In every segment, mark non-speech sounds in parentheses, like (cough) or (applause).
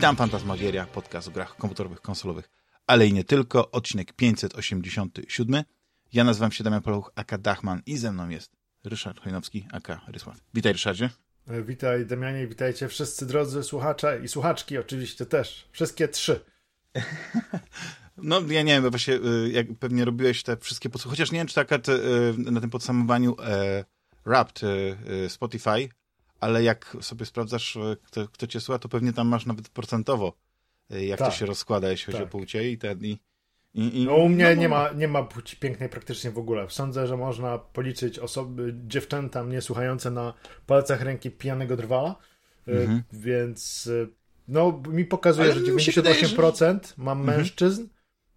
Witam, Fantasmagieria, podcast o grach komputerowych, konsolowych, ale i nie tylko, odcinek 587. Ja nazywam się Damian Poluch, aka Dachman i ze mną jest Ryszard Chojnowski, aka Rysław. Witaj Ryszardzie. E, witaj Damianie, witajcie wszyscy drodzy słuchacze i słuchaczki oczywiście też. Wszystkie trzy. (laughs) No, ja nie wiem, właśnie y, jak pewnie robiłeś te wszystkie podsumowania, chociaż nie wiem, czy tak na tym podsumowaniu e, Wrapped e, Spotify, ale jak sobie sprawdzasz, kto, kto cię słucha, to pewnie tam masz nawet procentowo, jak tak, to się rozkłada, jeśli chodzi tak. o płcie i ten i, i, i, no u mnie no, nie, ma, nie ma płci pięknej praktycznie w ogóle. Sądzę, że można policzyć osoby, dziewczęta mnie słuchające na palcach ręki pijanego drwala, mhm. więc no mi pokazuje, Ale że 98% mam mhm. mężczyzn,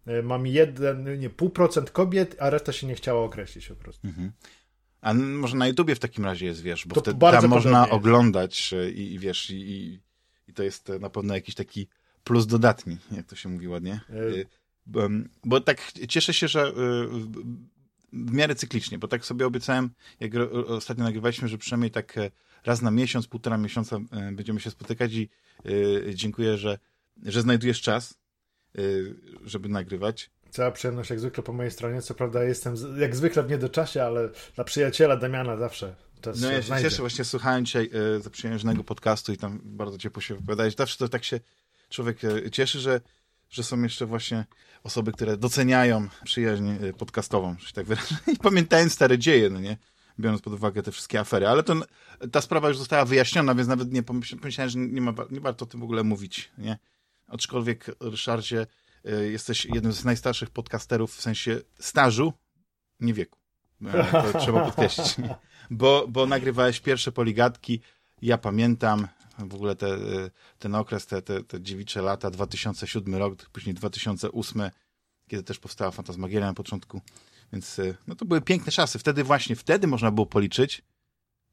E, mam jeden, nie, pół procent kobiet, a reszta się nie chciała określić po prostu. Mhm. A może na YouTubie w takim razie jest, wiesz, bo to wtedy tam można oglądać e, i, i wiesz, i, i, to jest na pewno jakiś taki plus dodatni, jak to się mówi ładnie. Y bo, tak cieszę się, że w miarę cyklicznie, bo tak sobie obiecałem, jak ostatnio nagrywaliśmy, że przynajmniej tak raz na miesiąc, półtora miesiąca będziemy się spotykać i dziękuję, że, że znajdujesz czas żeby nagrywać. Cała przyjemność jak zwykle po mojej stronie. Co prawda jestem jak zwykle w niedoczasie, ale dla przyjaciela Damiana zawsze czas No ja się znajdzie. cieszę, właśnie słuchałem dzisiaj y, zaprzyjaźnionego podcastu i tam bardzo ciepło się wypowiadałeś. Zawsze to tak się człowiek y, cieszy, że, że są jeszcze właśnie osoby, które doceniają przyjaźń podcastową, że tak wyrażę. (laughs) I pamiętają stare dzieje, no nie? biorąc pod uwagę te wszystkie afery. Ale to, ta sprawa już została wyjaśniona, więc nawet nie pomyślałem, że nie, ma, nie warto o tym w ogóle mówić. Nie? Aczkolwiek, Ryszardzie, jesteś jednym z najstarszych podcasterów w sensie stażu, nie wieku. E, to trzeba podkreślić. (laughs) Bo, bo nagrywałeś pierwsze poligatki. Ja pamiętam w ogóle te, y, ten okres, te, te, te dziewicze lata, 2007 rok, później 2008, kiedy też powstała Fantasmagieria na początku. Więc no to były piękne czasy. Wtedy właśnie, wtedy można było policzyć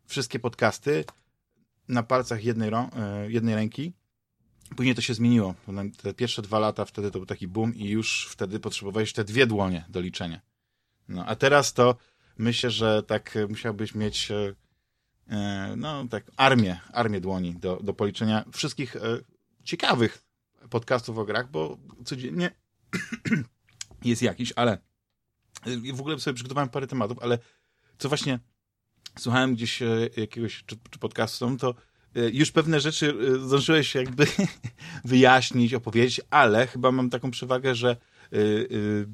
wszystkie podcasty na palcach jednej, jednej ręki Później to się zmieniło. Te pierwsze dwa lata wtedy to był taki boom i już wtedy potrzebowałeś te dwie dłonie do liczenia. No, a teraz to myślę, że tak musiałbyś mieć e, e, no tak armię, armię dłoni do, do policzenia wszystkich e, ciekawych podcastów o grach, bo codziennie (clears throat) jest jakiś, ale w ogóle sobie przygotowałem parę tematów, ale co właśnie słuchałem gdzieś jakiegoś czy, czy podcastu, to E, już pewne rzeczy e, zdążyłeś jakby (laughs) wyjaśnić, opowiedzieć, ale chyba mam taką przewagę, że y, y,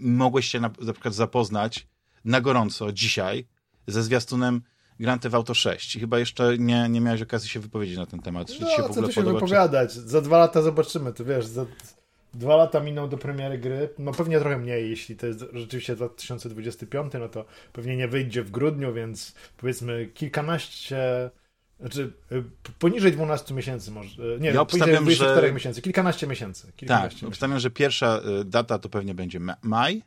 mogłeś się na, na przykład zapoznać na gorąco dzisiaj ze zwiastunem Grand Theft Auto 6 i chyba jeszcze nie, nie miałeś okazji się wypowiedzieć na ten temat. Czy no, się w ogóle co tu się podoba, wypowiadać? Czy... Za dwa lata zobaczymy, to wiesz, za dwa lata miną do premiery gry, no pewnie trochę mniej, jeśli to jest rzeczywiście 2025, no to pewnie nie wyjdzie w grudniu, więc powiedzmy kilkanaście znaczy, y, poniżej 12 miesięcy może. Y, nie, ja poniżej 24 że... miesięcy, kilkanaście miesięcy. Kilkanaście tak, obstawiam, że pierwsza y, data to pewnie będzie maj,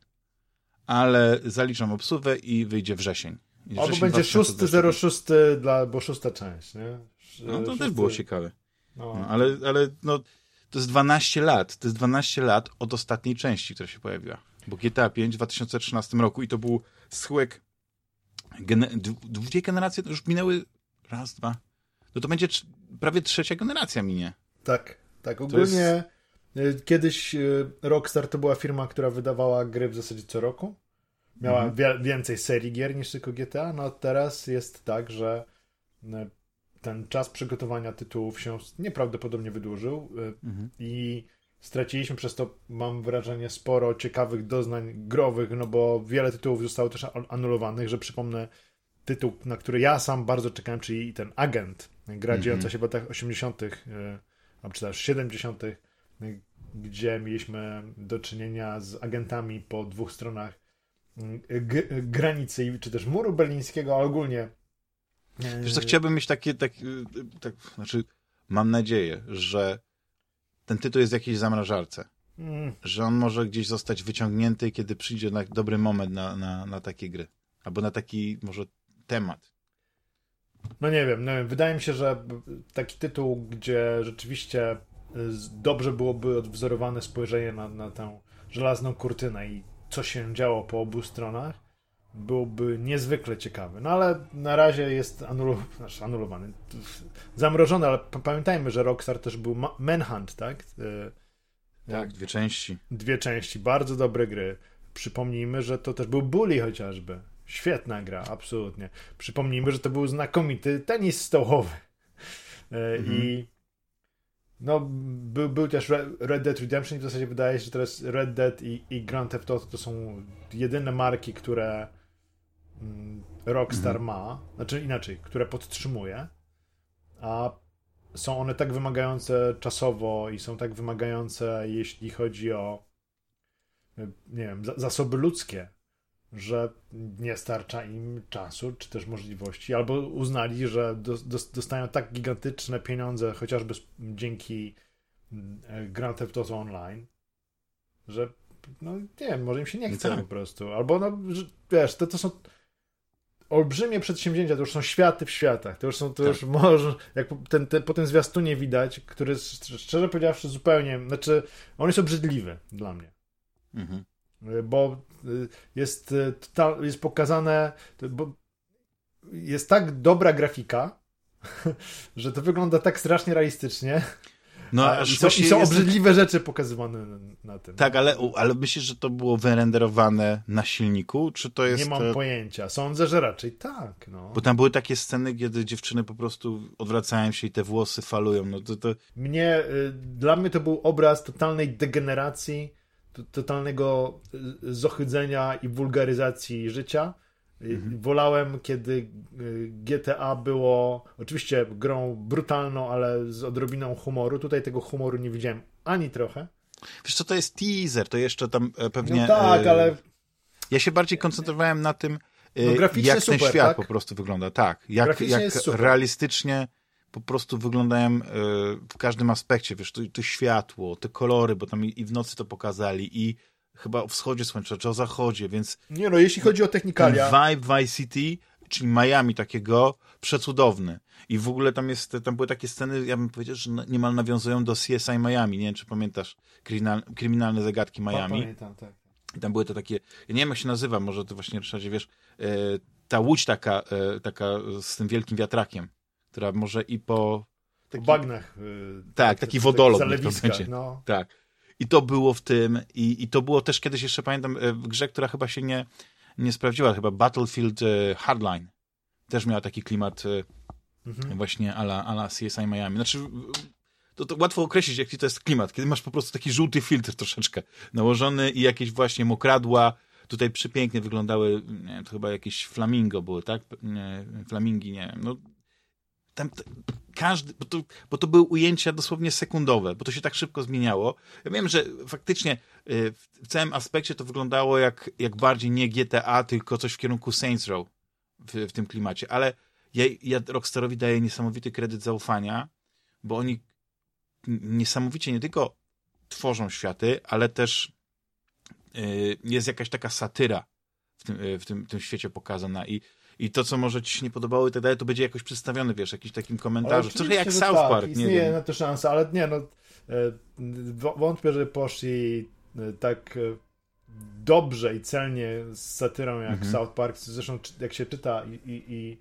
ale zaliczam obsługę i wyjdzie wrzesień. I Albo będzie 6.06 dla, bo szósta część, nie? No to też było ciekawe. No. no. ale ale no, to jest 12 lat. To jest 12 lat od ostatniej części, która się pojawiła. Bo GTA 5 w 2013 roku i to był schyłek dwie generacje, już minęły raz, dwa, no to będzie prawie trzecia generacja minie. Tak, tak. Ogólnie jest... kiedyś y, Rockstar to była firma, która wydawała gry w zasadzie co roku. Miała mhm. więcej serii gier niż tylko GTA, no a teraz jest tak, że y, ten czas przygotowania tytułów się nieprawdopodobnie wydłużył mhm. i straciliśmy przez to, mam wrażenie, sporo ciekawych doznań growych, no bo wiele tytułów zostało też anulowanych, że przypomnę tytuł, na który ja sam bardzo czekałem, czyli ten Agent, gra mm -hmm. dziejąca się w latach 80., e, a czy też 70., gdzie mieliśmy do czynienia z agentami po dwóch stronach granicy, czy też muru berlińskiego, a ogólnie. E, Wiesz co, chciałbym mieć takie, tak, tak, znaczy, mam nadzieję, że ten tytuł jest w jakiejś zamrażarce. Mm. Że on może gdzieś zostać wyciągnięty, kiedy przyjdzie na dobry moment na, na, na takie gry. Albo na taki może temat. No nie wiem, nie wiem, wydaje mi się, że taki tytuł, gdzie rzeczywiście y, dobrze byłoby odwzorowane spojrzenie na, na tę żelazną kurtynę i co się działo po obu stronach, byłby niezwykle ciekawy. No ale na razie jest anulu... znaczy anulowany, zamrożony, ale pamiętajmy, że Rockstar też był Manhunt, tak? E, tak, dwie części. Dwie części, bardzo dobre gry. Przypomnijmy, że to też był Bully chociażby. Świetna gra, absolutnie. Przypomnijmy, że to był znakomity tenis stołowy. E, mhm. I no, był, był też Red Dead Redemption i w zasadzie wydaje się, że teraz Red Dead i, i Grand Theft Auto to są jedyne marki, które mm, Rockstar mhm. ma, znaczy inaczej, które podtrzymuje, a są one tak wymagające czasowo i są tak wymagające, jeśli chodzi o nie wiem, zasoby ludzkie, że nie starcza im czasu, czy też możliwości, albo uznali, że dostają tak gigantyczne pieniądze, chociażby dzięki mm, Grand Theft Auto Online, że no nie wiem, może im się nie chce tak. po prostu. Albo no, wiesz, to, to są olbrzymie przedsięwzięcia, to już są światy w światach, to już są, to tak. już może, jak ten, ten, po tym zwiastunie widać, który szczerze powiedziawszy zupełnie, znaczy on jest obrzydliwy dla mnie. Mhm. Bo y, jest, y, jest pokazane, bo jest tak dobra grafika, (laughs) że to wygląda tak strasznie realistycznie. No, I są, i są obrzydliwe rzeczy pokazywane na tym. Tak, ale, ale myślisz, że to było wyrenderowane na silniku, czy to jest... Nie mam pojęcia. Sądzę, że raczej tak. No. Bo tam były takie sceny, kiedy dziewczyny po prostu odwracają się i te włosy falują. No to, to... Mnie, y, dla mnie to był obraz totalnej degeneracji totalnego y, zohydzenia i wulgaryzacji życia. Mhm. Wolałem, kiedy y, GTA było oczywiście grą brutalną, ale z odrobiną humoru. Tutaj tego humoru nie widziałem ani trochę. Wiesz co, to jest teaser, to jeszcze tam e, pewnie... No tak, ale... Ja się bardziej koncentrowałem na tym, no, jak super, ten świat tak? po prostu wygląda. Tak, jak, jak realistycznie po prostu wyglądają e, w każdym aspekcie, wiesz, to, to światło, te kolory, bo tam i w nocy to pokazali i chyba o wschodzie słońca, czy o zachodzie, więc... Nie no, jeśli chodzi o technikalia... Vibe Vice City, czyli Miami takiego, przecudowny. I w ogóle tam jest, tam były takie sceny, ja bym powiedział, że niemal nawiązują do CSI Miami, nie wiem, czy pamiętasz, kryminal, kryminalne zagadki Miami. Pamiętam, tak. I tam były to takie, ja nie wiem jak się nazywa, może to właśnie Ryszardzie, wiesz, e, ta łódź taka, e, taka z tym wielkim wiatrakiem która może i po... Taki, bagnach. Yy, tak, taki wodolot to będzie. No. Tak. I to było w tym, i, i to było też kiedyś jeszcze, pamiętam, e, w grze, która chyba się nie, nie sprawdziła, chyba Battlefield e, Hardline. Też miała taki klimat mhm. właśnie ala, ala CSI Miami. Znaczy, to, to łatwo określić, jaki to jest klimat, kiedy masz po prostu taki żółty filtr troszeczkę nałożony i jakieś właśnie mokradła, tutaj przepięknie wyglądały, nie wiem, to chyba jakieś flamingo były, tak? Nie, flamingi, nie wiem, no tam każdy, bo to, bo to były ujęcia dosłownie sekundowe, bo to się tak szybko zmieniało. Ja wiem, że faktycznie y, w całym aspekcie to wyglądało jak, jak bardziej nie GTA, tylko coś w kierunku Saints Row w, w tym klimacie, ale ja, ja Rockstarowi daję niesamowity kredyt zaufania, bo oni niesamowicie nie tylko tworzą światy, ale też y, jest jakaś taka satyra w tym, y, w tym, tym świecie pokazana i i to, co może ci się nie podobało i tak dalej, to będzie jakoś przedstawione, wiesz, jakiś takim komentarzu. Trochę jak South tak, Park, nie wiem. na to szansa, ale nie, no e, wątpię, że poszli e, tak e, dobrze i celnie z satyrą jak mhm. South Park. Zresztą jak się czyta i, i, i,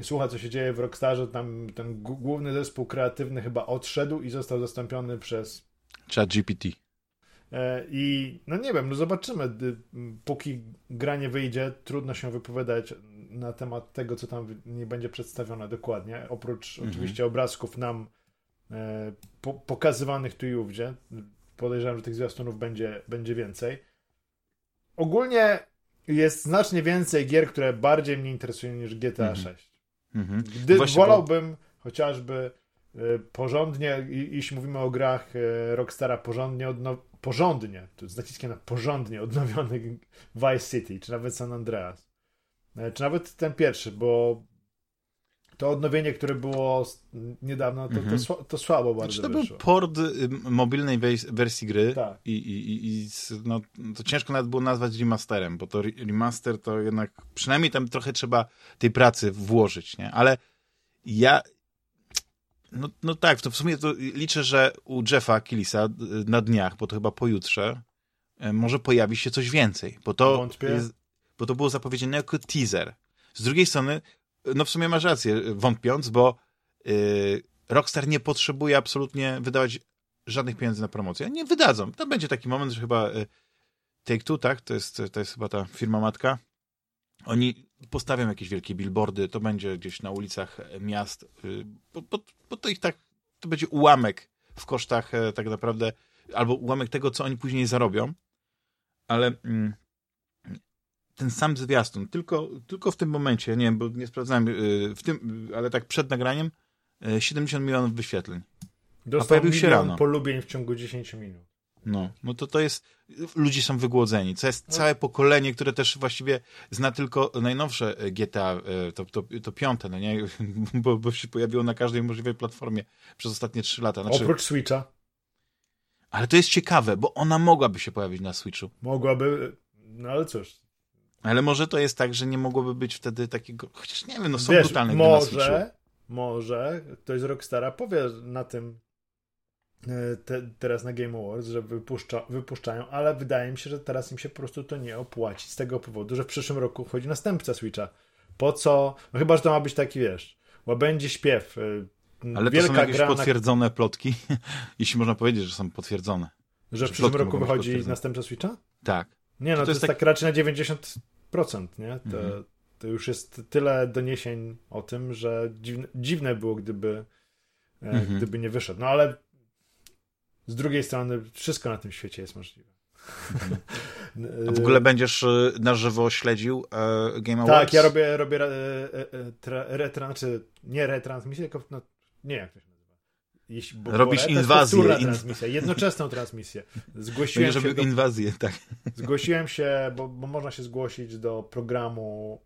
i słucha, co się dzieje w Rockstarze, tam ten główny zespół kreatywny chyba odszedł i został zastąpiony przez Chat GPT. I no nie wiem, no zobaczymy. Póki gra nie wyjdzie, trudno się wypowiadać na temat tego, co tam nie będzie przedstawione dokładnie. Oprócz mhm. oczywiście obrazków nam e, po, pokazywanych tu i ówdzie. Podejrzewam, że tych zwiastunów będzie, będzie więcej. Ogólnie jest znacznie więcej gier, które bardziej mnie interesują niż GTA mhm. 6. Mhm. Gdy Właśnie, wolałbym bo... chociażby e, porządnie, jeśli mówimy o grach e, Rockstara, porządnie, odno... porządnie, to z naciskiem na porządnie odnowiony Vice City, czy nawet San Andreas. E, czy nawet ten pierwszy, bo to odnowienie, które było niedawno, to, mhm. to, to, słabo bardzo znaczy, To wyszło. był port y, mobilnej wersji gry tak. i, i, i no, to ciężko nawet było nazwać remasterem, bo to remaster to jednak przynajmniej tam trochę trzeba tej pracy włożyć, nie? Ale ja no, no tak, to w sumie to liczę, że u Jeffa Killisa y, na dniach, bo to chyba pojutrze, y, może pojawi się coś więcej, bo to Wątpię. jest bo to było zapowiedziane jako teaser. Z drugiej strony, no w sumie masz rację, wątpiąc, bo yy, Rockstar nie potrzebuje absolutnie wydawać żadnych pieniędzy na promocję. Nie wydadzą. To będzie taki moment, że chyba yy, Take-Two, tak? To jest, to jest chyba ta firma matka. Oni postawią jakieś wielkie billboardy, to będzie gdzieś na ulicach miast, yy, bo, bo, bo to ich tak, to będzie ułamek w kosztach e, tak naprawdę, albo ułamek tego, co oni później zarobią, ale mm, ten sam zwiastun, tylko, tylko w tym momencie, nie wiem, bo nie sprawdzałem, y, w tym, ale tak przed nagraniem, 70 y, milionów wyświetleń. Dostał A pojawił się rano. polubień w ciągu 10 minut. No, no to to jest, ludzie są wygłodzeni. To jest całe pokolenie, które też właściwie zna tylko najnowsze GTA, y, to, to, to piąte, no nie? (laughs) Bo, bo się pojawiło na każdej możliwej platformie przez ostatnie 3 lata. Znaczy... Oprócz Switcha. Ale to jest ciekawe, bo ona mogłaby się pojawić na Switchu. Mogłaby, no ale cóż, ale może to jest tak, że nie mogłoby być wtedy takiego. Chociaż nie wiem, no są Wiesz, brutalne może, może ktoś z Rockstara powie na tym e, te, teraz na Game Awards, że wypuszcza, wypuszczają, ale wydaje mi się, że teraz im się po prostu to nie opłaci z tego powodu, że w przyszłym roku wchodzi następca Switcha. Po co? No chyba, że to ma być taki, wiesz, łabędzi śpiew. E, ale to są jakieś potwierdzone na... plotki, (laughs) jeśli można powiedzieć, że są potwierdzone. Że w przyszłym roku wychodzi następca Switcha? Tak. Nie, no to, to jest, jest tak... tak raczej na 90 procent, nie? To, mhm. to już jest tyle doniesień o tym, że dziwne, dziwne było, gdyby, e, mhm. gdyby nie wyszedł. No ale z drugiej strony wszystko na tym świecie jest możliwe. A w ogóle będziesz e, na żywo śledził e, Game Awards? Tak, ja robię, robię tra, retrans, czy nie retransmisję, tylko no, nie jak to się jeśli, bo Robisz inwazję. In... transmisję, jednoczesną transmisję. (laughs) Zgłosiłem się do, inwazję, (laughs) tak. Zgłosiłem się, bo, bo można się zgłosić do programu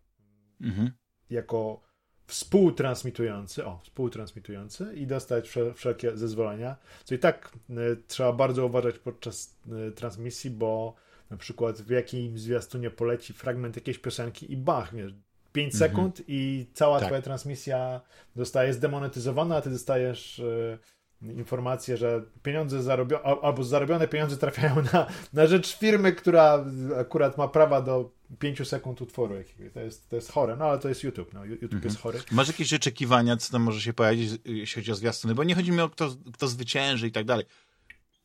mhm. jako współtransmitujący, o, współtransmitujący i dostać wszelkie zezwolenia, co i tak y, trzeba bardzo uważać podczas y, transmisji, bo na przykład w jakim zwiastunie poleci fragment jakiejś piosenki i bach, wiesz, 5 mhm. sekund i cała tak. twoja transmisja zostaje zdemonetyzowana, a ty dostajesz y, informację, że pieniądze zarobione, albo zarobione pieniądze trafiają na, na rzecz firmy, która akurat ma prawa do 5 sekund utworu. To jest, to jest chore, no ale to jest YouTube. No, YouTube mhm. jest chory. Masz jakieś oczekiwania, co tam może się pojawić, jeśli chodzi o zwiastuny? Bo nie chodzi mi o kto, kto zwycięży i tak dalej.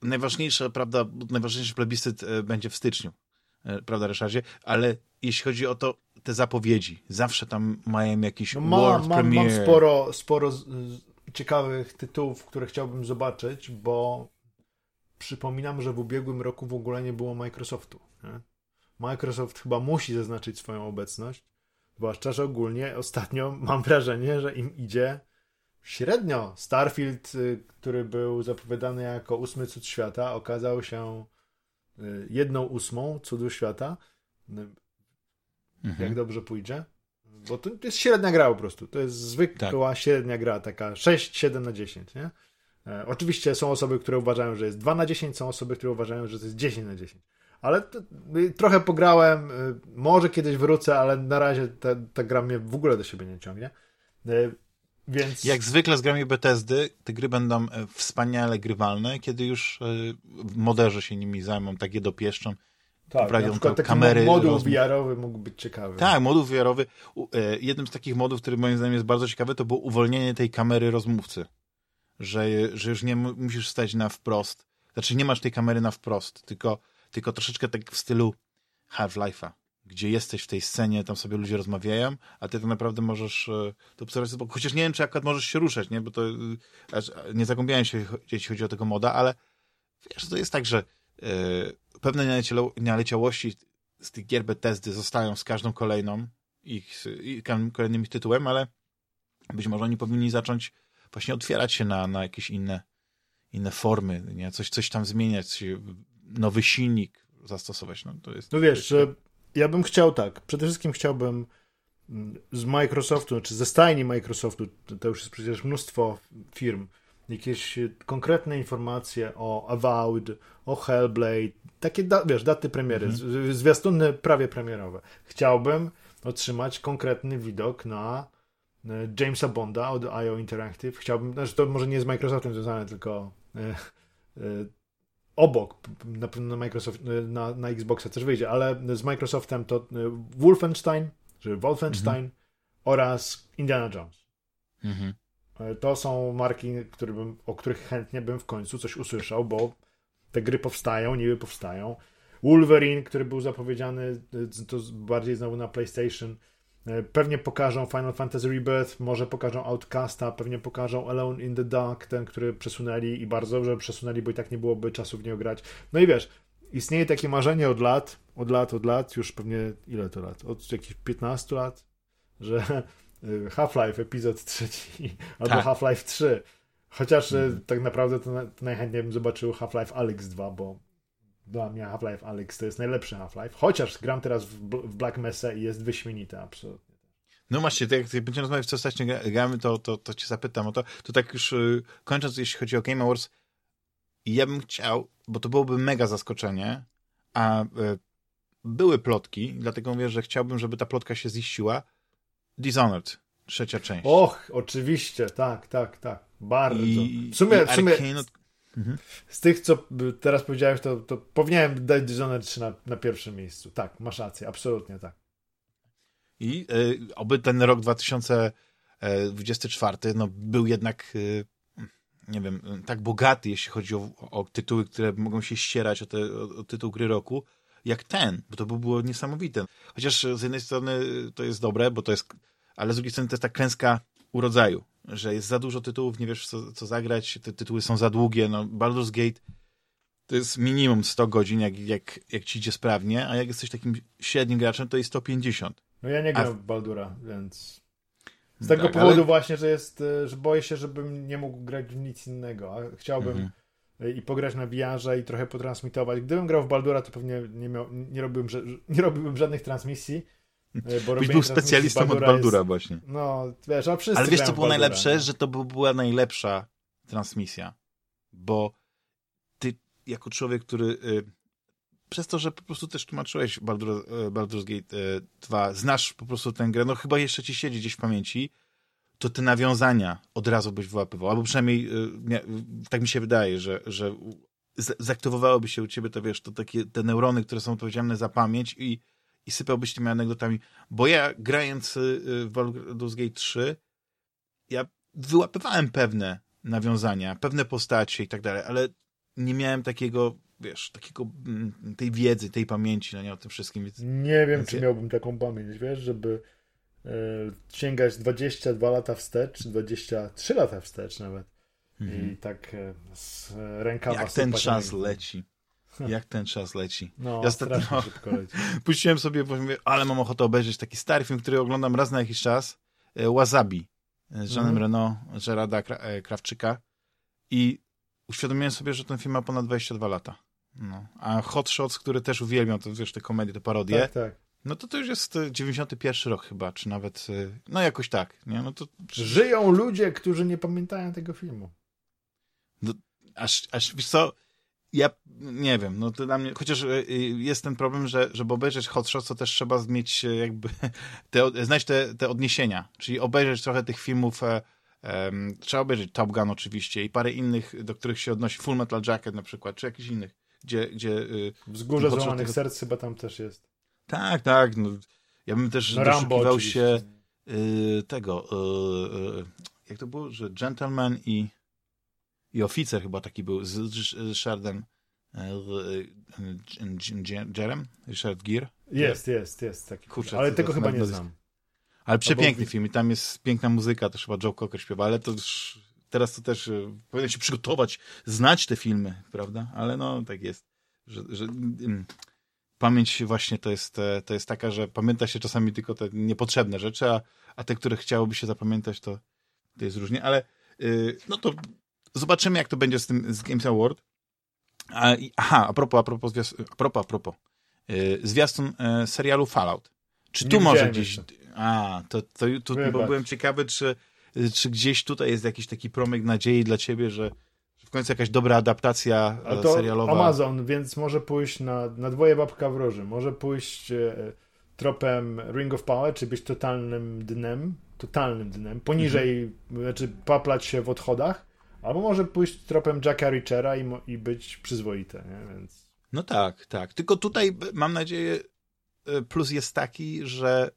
Najważniejsze, prawda, najważniejszy plebiscyt e, będzie w styczniu, e, prawda, Ryszardzie? Ale jeśli chodzi o to, te zapowiedzi, zawsze tam mają jakiś no ma, world mam, premiere. Mam sporo, sporo ciekawych tytułów, które chciałbym zobaczyć, bo przypominam, że w ubiegłym roku w ogóle nie było Microsoftu. Nie? Microsoft chyba musi zaznaczyć swoją obecność, zwłaszcza, że ogólnie ostatnio (laughs) mam wrażenie, że im idzie średnio. Starfield, y, który był zapowiadany jako ósmy cud świata, okazał się y, jedną ósmą cudu świata. Mhm. Jak dobrze pójdzie. Bo to jest średnia gra po prostu. To jest zwykła tak. średnia gra, taka 6-7 na 10, nie? E, oczywiście są osoby, które uważają, że jest 2 na 10, są osoby, które uważają, że to jest 10 na 10. Ale to, y, trochę pograłem, y, może kiedyś wrócę, ale na razie ta, ta gra mnie w ogóle do siebie nie ciągnie. E, więc... Jak zwykle z grami Bethesdy, te gry będą e, wspaniale grywalne, kiedy już e, moderzy się nimi zajmą, tak je dopieszczą tak, na przykład taki kamery. moduł VR-owy mógł być ciekawy. Tak, moduł VR-owy. E, jednym z takich modów, który moim zdaniem jest bardzo ciekawy, to było uwolnienie tej kamery rozmówcy. Że, że już nie musisz stać na wprost. Znaczy nie masz tej kamery na wprost, tylko, tylko troszeczkę tak w stylu Half-Life'a, gdzie jesteś w tej scenie, tam sobie ludzie rozmawiają, a ty tak naprawdę możesz e, to obserwować. Chociaż nie wiem, czy akurat możesz się ruszać, nie? Bo to e, nie zagłębiałem się, jeśli chodzi o tego moda, ale wiesz, to jest tak, że pewne naleciałości z tych gier Bethesdy zostają z każdą kolejną ich, ich kolejnym ich tytułem, ale być może oni powinni zacząć właśnie otwierać się na, na jakieś inne, inne formy, nie? Coś, coś tam zmieniać, nowy silnik zastosować. No, to jest, no wiesz, że ja bym chciał tak, przede wszystkim chciałbym mm, z Microsoftu, czy znaczy ze stajni Microsoftu, to już jest przecież mnóstwo firm, jakieś konkretne informacje o Avowed, o Hellblade, takie, da, wiesz, daty premiery, mhm. zwiastuny prawie premierowe. Chciałbym otrzymać konkretny widok na e, Jamesa Bonda od IO Interactive. Chciałbym, znaczy to może nie z Microsoftem związane, tylko e, e, obok, na pewno na Microsoft, na, na Xboxa też wyjdzie, ale z Microsoftem to Wolfenstein, czy Wolfenstein mhm. oraz Indiana Jones. Mhm. To są marki, bym, o których chętnie bym w końcu coś usłyszał, bo te gry powstają, niby powstają. Wolverine, który był zapowiedziany, to bardziej znowu na PlayStation. Pewnie pokażą Final Fantasy Rebirth, może pokażą Outcasta, pewnie pokażą Alone in the Dark, ten, który przesunęli i bardzo dobrze przesunęli, bo i tak nie byłoby czasu w niego grać. No i wiesz, istnieje takie marzenie od lat, od lat, od lat, już pewnie ile to lat? Od jakichś 15 lat, że Half-Life epizod trzeci (laughs) albo tak. Half-Life 3. Chociaż mm. tak naprawdę to, to najchętniej bym zobaczył Half-Life Alyx 2, bo dla mnie Half-Life Alyx to jest najlepszy Half-Life. Chociaż gram teraz w, w Black Mesa i jest wyśmienity, absolutnie. No właśnie, tak jak będziemy rozmawiać, co ostatnio gramy, to, to, to cię zapytam o to. To tak już y, kończąc, jeśli chodzi o Game Awards, ja bym chciał, bo to byłoby mega zaskoczenie, a y, były plotki, dlatego mówię, że chciałbym, żeby ta plotka się ziściła. Dishonored, trzecia część. Och, oczywiście, tak, tak, tak. Bardzo. I, w sumie, w sumie mhm. z tych, co teraz powiedziałeś, to, to powinienem dać Dishonored 3 na, na pierwszym miejscu. Tak, masz rację, absolutnie tak. I y, oby ten rok 2024 no, był jednak, y, nie wiem, tak bogaty, jeśli chodzi o, o, tytuły, które mogą się ścierać o, te, o, o tytuł gry roku, jak ten, bo to by było niesamowite. Chociaż z jednej strony to jest dobre, bo to jest, ale z drugiej strony to jest ta klęska urodzaju, że jest za dużo tytułów, nie wiesz co, co zagrać, te tytuły są za długie, no Baldur's Gate to jest minimum 100 godzin, jak, jak, jak ci idzie sprawnie, a jak jesteś takim średnim graczem, to jest 150. No ja nie gram a... w Baldura, więc z tego tak, powodu ale... właśnie, że jest, że boję się, żebym nie mógł grać w nic innego, a chciałbym mhm. E, i pograć na VR-ze i trochę potransmitować. Gdybym grał w Baldura, to pewnie nie, miał, nie, robiłbym, nie robiłbym żadnych transmisji, e, bo Byś był specjalistą Baldura od Baldura jest, właśnie. No, wiesz, a wszyscy Ale wiesz, co było Baldura, najlepsze? Nie? Że to była najlepsza transmisja, bo ty, jako człowiek, który y, przez to, że po prostu też tłumaczyłeś Baldur, e, Baldur's Gate 2, e, znasz po prostu tę grę, no chyba jeszcze ci siedzi gdzieś w pamięci, to te nawiązania od razu byś wyłapywał, albo przynajmniej e, tak mi się wydaje, że, że zaktywowałoby się u ciebie to, wiesz, to takie te neurony, które są odpowiedzialne za pamięć i, i sypałbyś tymi anegdotami, bo ja grając w Baldur's Gate 3 ja wyłapywałem pewne nawiązania, pewne postacie i tak dalej, ale nie miałem takiego wiesz, takiego, mm, tej wiedzy, tej pamięci, no nie o tym wszystkim. Więc, nie wiem, czy miałbym taką pamięć, wiesz, żeby sięgać 22 lata wstecz, 23 lata wstecz nawet. Mhm. I tak e, z rękawa Jak ten czas leci. Jak ten czas leci. (laughs) No, ja ostatnio szybko leci. (laughs) puściłem sobie, bo mówię, ale mam ochotę obejrzeć taki stary film, który oglądam raz na jakiś czas. E, Wasabi z Jeanem mhm. Reno, Gerarda e, Krawczyka. I uświadomiłem sobie, że ten film ma ponad 22 lata. No. A Hot Shots, który też uwielbiam, to wiesz, te komedie, te parodie. Tak, tak. No to to już jest 91 rok chyba, czy nawet, y, no jakoś tak, nie? No to... Żyją ludzie, którzy nie pamiętają tego filmu. No, aż, aż, wiesz co, ja nie wiem, no to dla mnie, chociaż y, jest ten problem, że żeby obejrzeć Hot Shots, to też trzeba mieć jakby, (laughs) te, znać te, te odniesienia, czyli obejrzeć trochę tych filmów, um, trzeba obejrzeć Top Gun oczywiście i parę innych, do których się odnosi, Full Metal Jacket na przykład, czy jakichś innych gdzie... gdzie y, Wzgórze złamanych tego... serc chyba tam też jest. Tak, tak. No, ja bym też no, doszukiwał się y, tego, y, y, jak to było, że gentleman i, i oficer chyba taki był z, z Richardem Jerem, Richard Gere. Jest, jest, jest taki. Kurczę, ale tego chyba nie znam. Ale przepiękny Albo... film i tam jest piękna muzyka, też chyba Joe Cocker śpiewa, ale to już teraz to też e, powinien się przygotować, znać te filmy, prawda? Ale no, tak jest, że, że um, pamięć właśnie to jest, e, to jest taka, że pamięta się czasami tylko te niepotrzebne rzeczy, a, a te, które chciałoby się zapamiętać, to, to jest różnie, ale yy, no to zobaczymy, jak to będzie z tym z Games Award. A, i, aha, a propos, a propos, a propos, a propos yy, zwiastun yy, serialu Fallout. Czy tu może gdzieś... Jeszcze. A, to, to, to, to byłem ciekawy, czy czy gdzieś tutaj jest jakiś taki promyk nadziei dla ciebie, że w końcu jakaś dobra adaptacja A to serialowa. Amazon, więc może pójść na, na dwoje babka w roży. Może pójść e, tropem Ring of Power, czy być totalnym dnem, totalnym dnem, poniżej, mhm. znaczy paplać się w odchodach, Albo może pójść tropem Jacka Richera i, i być przyzwoite, nie? Więc... No tak, tak. Tylko tutaj mam nadzieję y, plus jest taki, że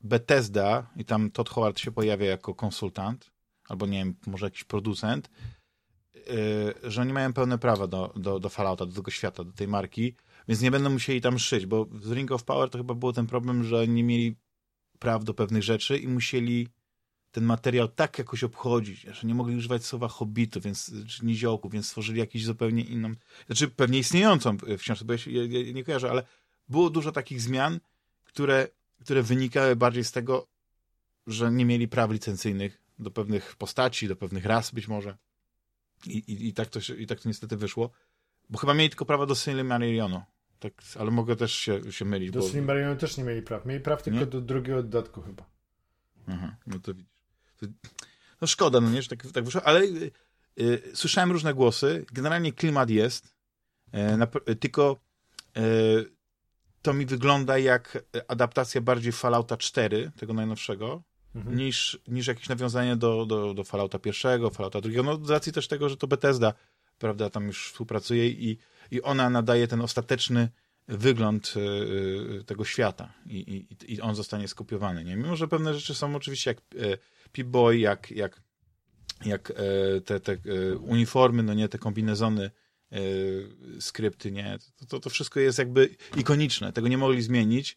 Bethesda i tam Todd Howard się pojawia jako konsultant, albo nie wiem, może jakiś producent, że oni mają pełne prawa do, do, do Fallouta, do tego świata, do tej marki, więc nie będą musieli tam szyć, bo z Ring of Power to chyba był ten problem, że nie mieli praw do pewnych rzeczy i musieli ten materiał tak jakoś obchodzić, że nie mogli używać słowa hobbitu, więc, czy niziołku, więc stworzyli jakiś zupełnie inną, znaczy pewnie istniejącą wciąż, bo ja, się, ja, ja nie kojarzę, ale było dużo takich zmian, które, które wynikały bardziej z tego, że nie mieli praw licencyjnych do pewnych postaci, do pewnych ras być może. I, i, i, tak, to, i tak to niestety wyszło. Bo chyba mieli tylko prawa do Silmarillionu. Tak, ale mogę też się, się mylić. Do bo... Silmarillionu też nie mieli praw. Mieli praw tylko nie? do drugiego dodatku chyba. Aha, no to widzisz. No szkoda, no nie, że tak, tak wyszło, ale y, y, słyszałem różne głosy. Generalnie klimat jest, y, na, tylko to mi wygląda jak adaptacja bardziej Fallouta 4, tego najnowszego, mhm. niż, niż jakieś nawiązanie do, do, do Fallouta pierwszego, Fallouta drugiego. No z racji też tego, że to Bethesda, prawda, tam już współpracuje i, i ona nadaje ten ostateczny wygląd y, tego świata I, i, i on zostanie skopiowany, nie? Mimo, że pewne rzeczy są oczywiście jak y, Pip-Boy, jak, jak, jak y, te, te uniformy, no nie, te kombinezony, skrypty, nie? To, to, to wszystko jest jakby ikoniczne, tego nie mogli zmienić.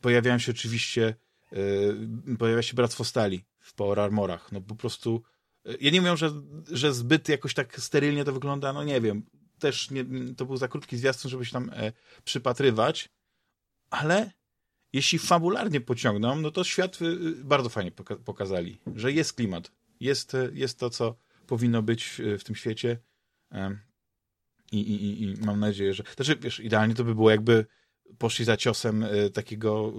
Pojawiają się oczywiście pojawia się Bractwo Stali w Power Armorach. No po prostu yy, ja nie wiem, że, że zbyt jakoś tak sterylnie to wygląda, no nie wiem. Też nie, to był za krótki zwiastun, żeby się tam e, przypatrywać, ale jeśli fabularnie pociągną, no to świat y, bardzo fajnie poka pokazali, że jest klimat, jest, jest to, co powinno być w tym świecie i, i, i mam nadzieję, że... Znaczy, wiesz, idealnie to by było, jakby poszli za ciosem e, takiego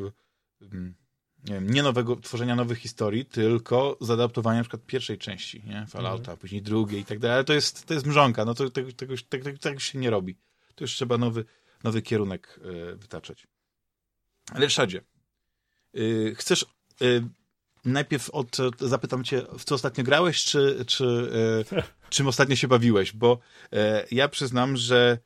nie, wiem, nie nowego, tworzenia nowych historii, tylko zadaptowania na przykład pierwszej części, nie? Fallouta, mm. później drugiej i tak dalej, ale to jest, to jest mrzonka, no to tego, tego, tego, tego, się nie robi. To już trzeba nowy, nowy kierunek y, wytaczać. Ale Ryszardzie, y, chcesz y, najpierw od, zapytam cię, w co ostatnio grałeś, czy, czy (laughs) czym ostatnio się bawiłeś, bo ja przyznam, że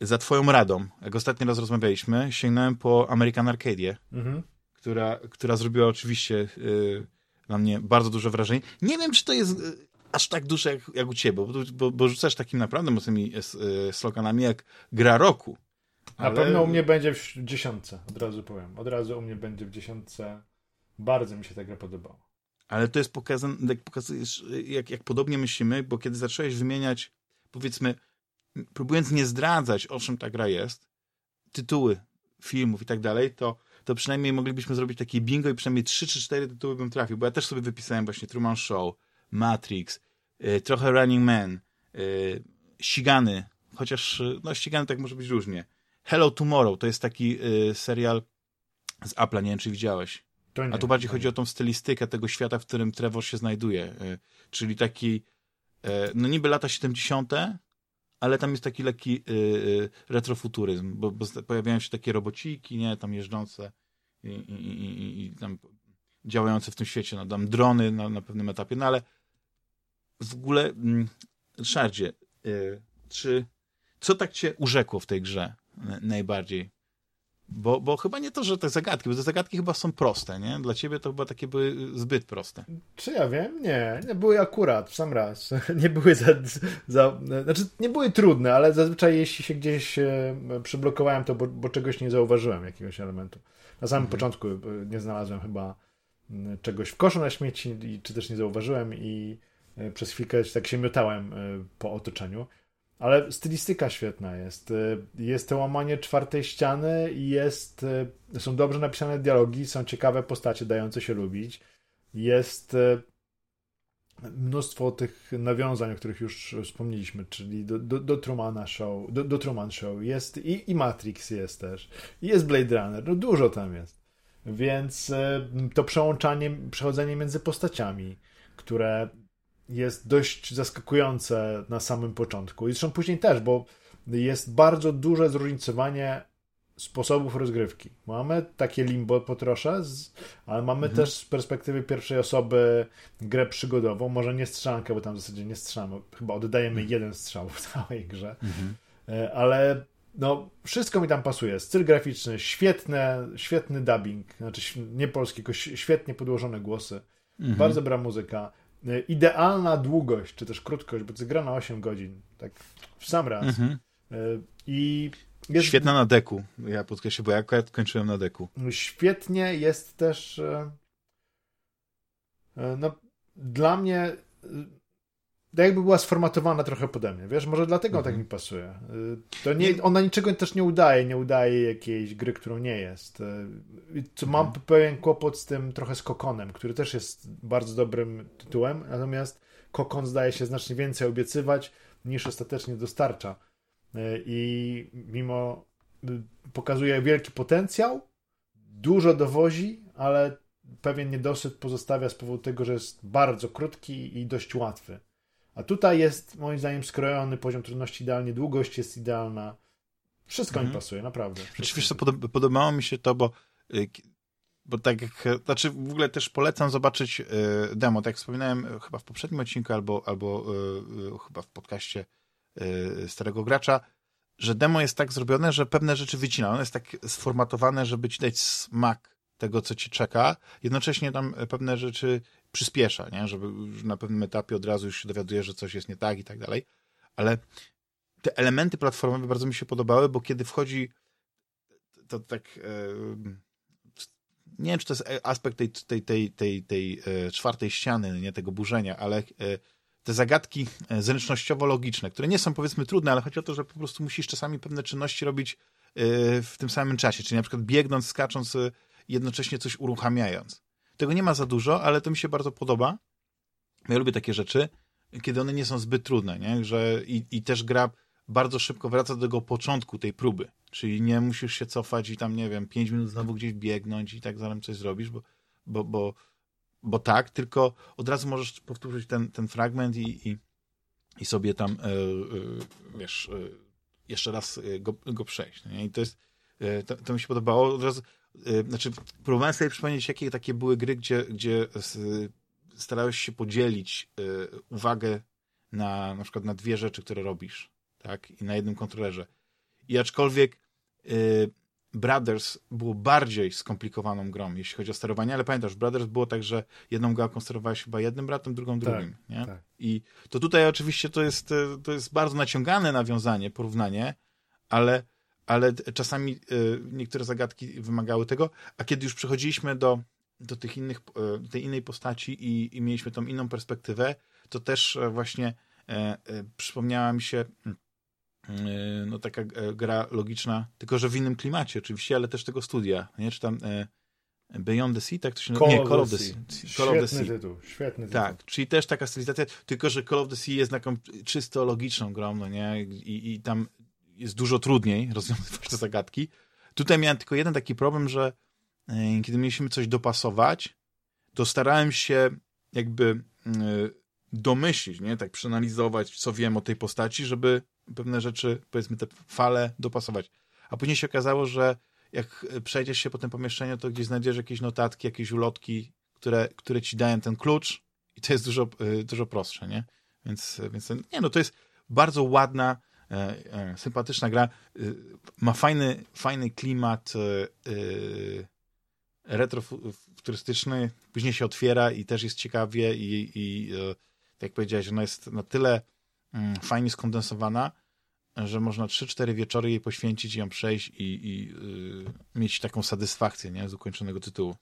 za twoją radą, jak ostatni raz rozmawialiśmy, sięgnąłem po American Arcadia. Mhm która, która zrobiła oczywiście y, na mnie bardzo duże wrażenie. Nie wiem, czy to jest y, aż tak duże jak, jak u ciebie, bo, bo, bo rzucasz takimi naprawdę mocnymi y, sloganami jak gra roku. Ale... Na pewno u mnie będzie w dziesiątce, od razu powiem. Od razu u mnie będzie w dziesiątce. Bardzo mi się ta gra podobała. Ale to jest pokazane, jak pokazujesz, jak, jak podobnie myślimy, bo kiedy zacząłeś wymieniać, powiedzmy, próbując nie zdradzać, o czym ta gra jest, tytuły filmów i tak dalej, to to przynajmniej moglibyśmy zrobić takie bingo i przynajmniej 3 czy 4 tytuły bym trafił, bo ja też sobie wypisałem właśnie Truman Show, Matrix, y, trochę Running Man, y, chociaż y, no Ścigany tak może być różnie. Hello Tomorrow to jest taki y, serial z Apple'a, nie wiem czy widziałeś. Nie, A tu bardziej chodzi o tą stylistykę tego świata, w którym Trevor się znajduje. Czyli taki, no niby lata 70., ale tam jest taki lekki y, y, retrofuturyzm, bo, bo, pojawiają się takie robociki, nie, tam jeżdżące i, i, i, i tam działające w tym świecie, no, tam drony na, na pewnym etapie, no ale w ogóle, mm, Ryszardzie, y, czy co tak cię urzekło w tej grze najbardziej? Bo, bo chyba nie to, że te zagadki, bo te zagadki chyba są proste, nie? Dla ciebie to chyba takie były zbyt proste. Czy ja wiem? Nie, nie były akurat, w sam raz. (laughs) Nie były za, za, znaczy nie były trudne, ale zazwyczaj jeśli się gdzieś e, przyblokowałem, to bo, bo czegoś nie zauważyłem, jakiegoś elementu. Na samym mhm. początku e, nie znalazłem chyba czegoś w koszu na śmieci, czy też nie zauważyłem i e, przez chwilkę tak się miotałem po otoczeniu. Ale stylistyka świetna jest. Y, jest to łamanie czwartej ściany i jest, y, są dobrze napisane dialogi, są ciekawe postacie dające się lubić. Jest y, mnóstwo tych nawiązań, o których już wspomnieliśmy, czyli do, do, do Trumana Show, do, do, Truman Show. Jest i, i Matrix jest też. I jest Blade Runner. No dużo tam jest. Więc to przełączanie, przechodzenie między postaciami, które jest dość zaskakujące na samym początku. I zresztą później też, bo jest bardzo duże zróżnicowanie sposobów rozgrywki. Mamy takie limbo po trosze, ale mamy mhm. też z perspektywy pierwszej osoby grę przygodową, może nie strzelankę, bo tam w zasadzie nie strzelamy, chyba oddajemy mhm. jeden strzał w całej grze, mhm. E, ale no, wszystko mi tam pasuje. Styl graficzny, świetne, świetny dubbing, znaczy nie polski, tylko świetnie podłożone głosy, mhm. bardzo dobra muzyka, idealna długość, czy też krótkość, bo to gra na 8 godzin, tak w sam raz. Mhm. E, I jest... Świetna na deku. Ja podkreślę, bo ja akurat kończyłem na deku. Świetnie jest też no, dla mnie jakby była sformatowana trochę pode mnie, wiesz, może dlatego mhm. tak mi pasuje. Y, to nie, ona niczego też nie udaje, nie udaje jakiejś gry, którą nie jest. Y, co mam mhm. pewien kłopot z tym trochę z Kokonem, który też jest bardzo dobrym tytułem, natomiast Kokon zdaje się znacznie więcej obiecywać niż ostatecznie dostarcza. Y, I mimo pokazuje wielki potencjał, dużo dowozi, ale pewien niedosyt pozostawia z powodu tego, że jest bardzo krótki i dość łatwy. A tutaj jest moim zdaniem skrojony poziom trudności idealnie, długość jest idealna. Wszystko mhm. mi pasuje, naprawdę. Wiesz co, podobało mi się to, bo y, bo tak jak, znaczy w ogóle też polecam zobaczyć y, demo, tak jak wspominałem y, chyba w poprzednim odcinku albo, albo chyba w podcaście Starego Gracza, że demo jest tak zrobione, że pewne rzeczy wycina. Ono jest tak sformatowane, żeby ci dać smak tego, co ci czeka. Jednocześnie tam pewne rzeczy przyspiesza, nie? żeby na pewnym etapie od razu już się dowiaduje, że coś jest nie tak i tak dalej. Ale te elementy platformowe bardzo mi się podobały, bo kiedy wchodzi to tak nie wiem, czy to jest aspekt tej, tej, tej, tej, tej e, czwartej ściany, nie tego burzenia, ale e, te zagadki e, zręcznościowo-logiczne, które nie są powiedzmy trudne, ale chodzi o to, że po prostu musisz czasami pewne czynności robić w tym samym czasie, czyli na przykład biegnąc, skacząc, jednocześnie coś uruchamiając. Tego nie ma za dużo, ale to mi się bardzo podoba. Ja lubię takie rzeczy, kiedy one nie są zbyt trudne, nie? Że i, i też gra bardzo szybko wraca do tego początku tej próby. Czyli nie musisz się cofać i tam, nie wiem, pięć minut znowu gdzieś biegnąć i tak zaraz coś zrobisz, bo, bo, bo, bo tak, tylko od razu możesz powtórzyć ten, ten fragment i, i, i sobie tam, e, e, wiesz, e, jeszcze raz go, go przejść. Nie? I to jest, to, to mi się podobało. Od razu znaczy, próbowałem sobie przypomnieć, jakie takie były gry, gdzie, gdzie starałeś się podzielić y, uwagę na na przykład na dwie rzeczy, które robisz, tak? I na jednym kontrolerze. I aczkolwiek y, Brothers było bardziej skomplikowaną grą, jeśli chodzi o sterowanie, ale pamiętasz, Brothers było tak, że jedną gałką sterowałeś chyba jednym bratem, drugą tak, drugim, nie? Tak. I to tutaj oczywiście to jest, to jest bardzo naciągane nawiązanie, porównanie, ale ale czasami y, niektóre zagadki wymagały tego, a kiedy już przechodziliśmy do, do tych innych, y, tej innej postaci i, i mieliśmy tą inną perspektywę, to też e, właśnie e, e, przypomniała mi się no taka gra logiczna, tylko że w innym klimacie oczywiście, ale też tego studia, nie? Czy tam Beyond the Sea, tak to się nazywa? Nie, Call of the Sea. Call of the sea. tytuł, świetny tytuł. Tak, czyli też taka stylizacja, tylko że Call of the Sea jest taką czysto logiczną grą, no nie? I, i tam jest dużo trudniej (laughs) rozwiązywać te zagadki. Tutaj miałem tylko jeden taki problem, że e, kiedy mieliśmy coś dopasować, to starałem się jakby e, domyślić, nie? tak przeanalizować, co wiem o tej postaci, żeby pewne rzeczy, powiedzmy te fale dopasować. A później się okazało, że jak przejdziesz się po tym pomieszczeniu, to gdzieś znajdziesz jakieś notatki, jakieś ulotki, które, które ci dają ten klucz i to jest dużo, e, dużo prostsze, nie? Więc, więc nie, no to jest bardzo ładna, sympatyczna gra. E, ma fajny, fajny klimat retrofuturystyczny. Później się otwiera i też jest ciekawie i, i tak jak powiedziałeś, ona jest na tyle mm, fajnie skondensowana, że można 3-4 wieczory jej poświęcić i ją przejść i, i mieć taką satysfakcję nie? z ukończonego tytułu.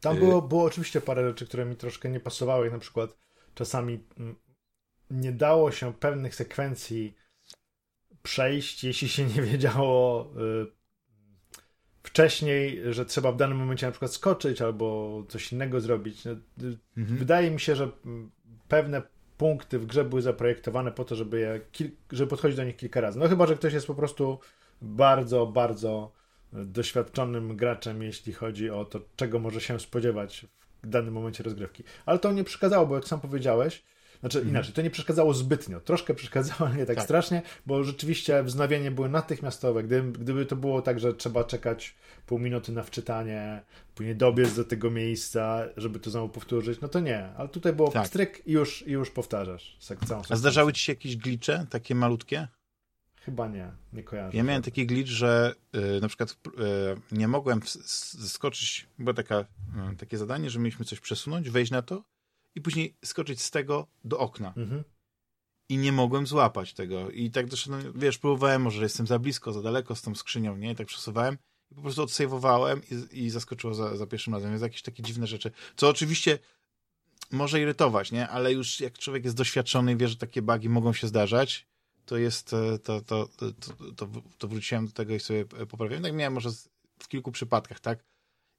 Tam było, było oczywiście parę rzeczy, które mi troszkę nie pasowały, na przykład czasami mm, nie dało się pewnych sekwencji przejść, jeśli się nie wiedziało y, wcześniej, że trzeba w danym momencie na przykład skoczyć albo coś innego zrobić. No, y, mhm. Wydaje mi się, że pewne punkty w grze były zaprojektowane po to, żeby, je żeby podchodzić do nich kilka razy. No chyba, że ktoś jest po prostu bardzo, bardzo doświadczonym graczem, jeśli chodzi o to, czego może się spodziewać w danym momencie rozgrywki. Ale to nie przeszkadzało, bo jak sam powiedziałeś, Znaczy mhm. inaczej, to nie przeszkadzało zbytnio. Troszkę przeszkadzało, ale nie tak, tak, strasznie, bo rzeczywiście wznowienia były natychmiastowe. Gdyby, gdyby to było tak, że trzeba czekać pół minuty na wczytanie, później dobiec do tego miejsca, żeby to znowu powtórzyć, no to nie. Ale tutaj było tak. stryk i już, i już powtarzasz. Całą A zdarzały ci się jakieś glicze, takie malutkie? Chyba nie, nie kojarzę. Ja miałem taki glitch, że y, na przykład y, nie mogłem skoczyć, było taka, y, takie zadanie, że mieliśmy coś przesunąć, wejść na to i później skoczyć z tego do okna. Mhm. I nie mogłem złapać tego. I tak doszedłem, wiesz, próbowałem, może jestem za blisko, za daleko z tą skrzynią, nie? I tak przesuwałem i po prostu odsejwowałem i, i zaskoczyło za, za pierwszym razem. Więc jakieś takie dziwne rzeczy. Co oczywiście może irytować, nie? Ale już jak człowiek jest doświadczony i wie, że takie bugi mogą się zdarzać, to jest, e, to, to, to, to, to wróciłem do tego i sobie poprawiłem. Tak miałem może w kilku przypadkach, tak?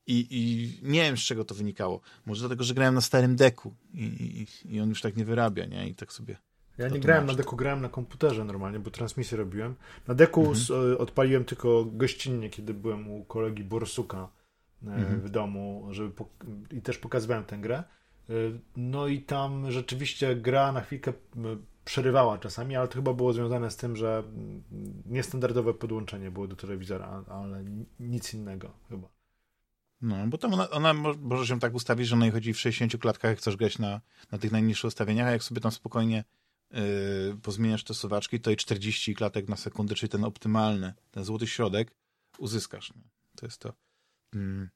I, I nie wiem, z czego to wynikało. Może dlatego, że grałem na starym deku i, i, i on już tak nie wyrabia, nie? I tak sobie... Ja nie grałem na deku, grałem na komputerze normalnie, bo transmisję robiłem. Na deku mhm. E, odpaliłem tylko gościnnie, kiedy byłem u kolegi Borsuka e, mhm. w domu, żeby i też pokazywałem tę grę. No i tam rzeczywiście gra na chwilkę przerywała czasami, ale to chyba było związane z tym, że niestandardowe podłączenie było do telewizora, ale nic innego chyba. No, bo tam ona, ona może się tak ustawić, że ona chodzi w 60 klatkach, jak chcesz grać na, na tych najniższych ustawieniach, a jak sobie tam spokojnie yy, pozmieniasz te suwaczki, to i 40 klatek na sekundę, czyli ten optymalny, ten złoty środek uzyskasz. Nie? To jest to. Mm.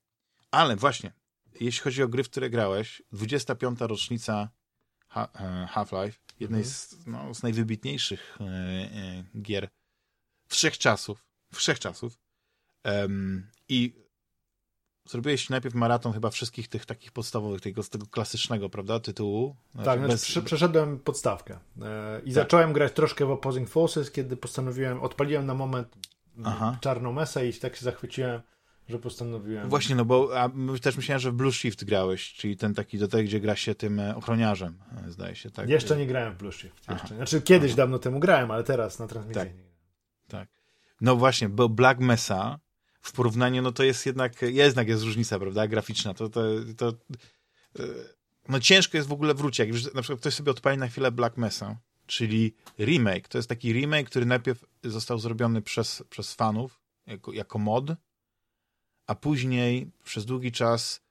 Ale właśnie, jeśli chodzi o gry, w które grałeś, 25. rocznica E, Half-Life, jednej mhm. z, no, z najwybitniejszych e, e, gier wszechczasów, wszechczasów. Um, I zrobiłeś najpierw maraton chyba wszystkich tych takich podstawowych, tego, tego klasycznego, prawda, tytułu. Znaczy tak, bez... znaczy, przeszedłem podstawkę e, i tak. zacząłem grać troszkę w Opposing Forces, kiedy postanowiłem, odpaliłem na moment Aha. czarną mesę i tak się zachwyciłem, że postanowiłem. Właśnie, no bo a też myślałem, że w Blue Shift grałeś, czyli ten taki do tego, gdzie gra się tym e, ochroniarzem, e, zdaje się, tak? Jeszcze nie grałem w Blue Shift. Jeszcze. Znaczy kiedyś Aha. dawno temu grałem, ale teraz na transmisji tak. Tak. No właśnie, bo Black Mesa w porównaniu, no to jest jednak, jednak jest różnica, prawda, graficzna, to, to, to e, no ciężko jest w ogóle wrócić, jak już na przykład ktoś sobie odpali na chwilę Black Mesa, czyli remake, to jest taki remake, który najpierw został zrobiony przez, przez fanów, jako, jako mod, a później przez długi czas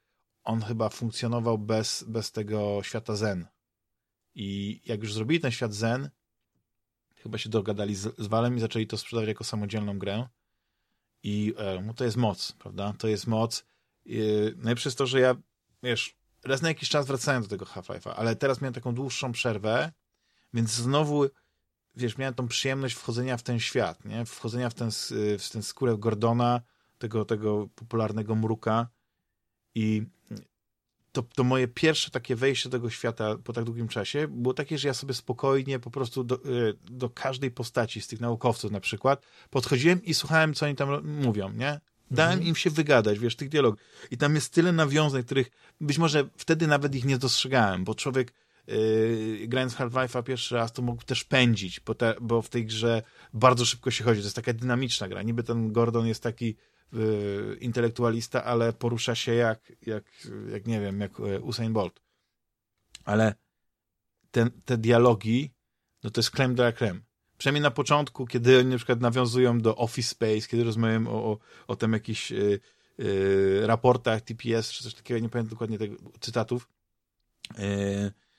on chyba funkcjonował bez, bez tego świata Zen. I jak już zrobili ten świat Zen, chyba się dogadali z, z Valem i zaczęli to sprzedawać jako samodzielną grę. I e, no to jest moc, prawda? To jest moc. I, najlepsze jest to, że ja, wiesz, raz na jakiś czas wracałem do tego Half-Life'a, ale teraz miałem taką dłuższą przerwę, więc znowu, wiesz, miałem tą przyjemność wchodzenia w ten świat, nie? Wchodzenia w ten, w ten skórę Gordona, tego, tego popularnego mruka i to, to moje pierwsze takie wejście do tego świata po tak długim czasie było takie, że ja sobie spokojnie po prostu do, e, do każdej postaci z tych naukowców na przykład podchodziłem i słuchałem, co oni tam mówią, nie? Dałem mhm. im się wygadać, wiesz, tych dialogów. I tam jest tyle nawiązań, których być może wtedy nawet ich nie dostrzegałem, bo człowiek yy, grając Half-Life'a pierwszy raz, to mógł też pędzić, bo, te, bo w tej grze bardzo szybko się chodzi. To jest taka dynamiczna gra. Niby ten Gordon jest taki Y, intelektualista, ale porusza się jak, jak, jak nie wiem, jak y, Usain Bolt. Ale ten, te dialogi, no to jest creme de la creme. Przynajmniej na początku, kiedy oni na przykład nawiązują do Office Space, kiedy rozmawiają o, o, o tym jakichś y, y, raportach TPS, czy coś takiego, nie pamiętam dokładnie tego cytatów,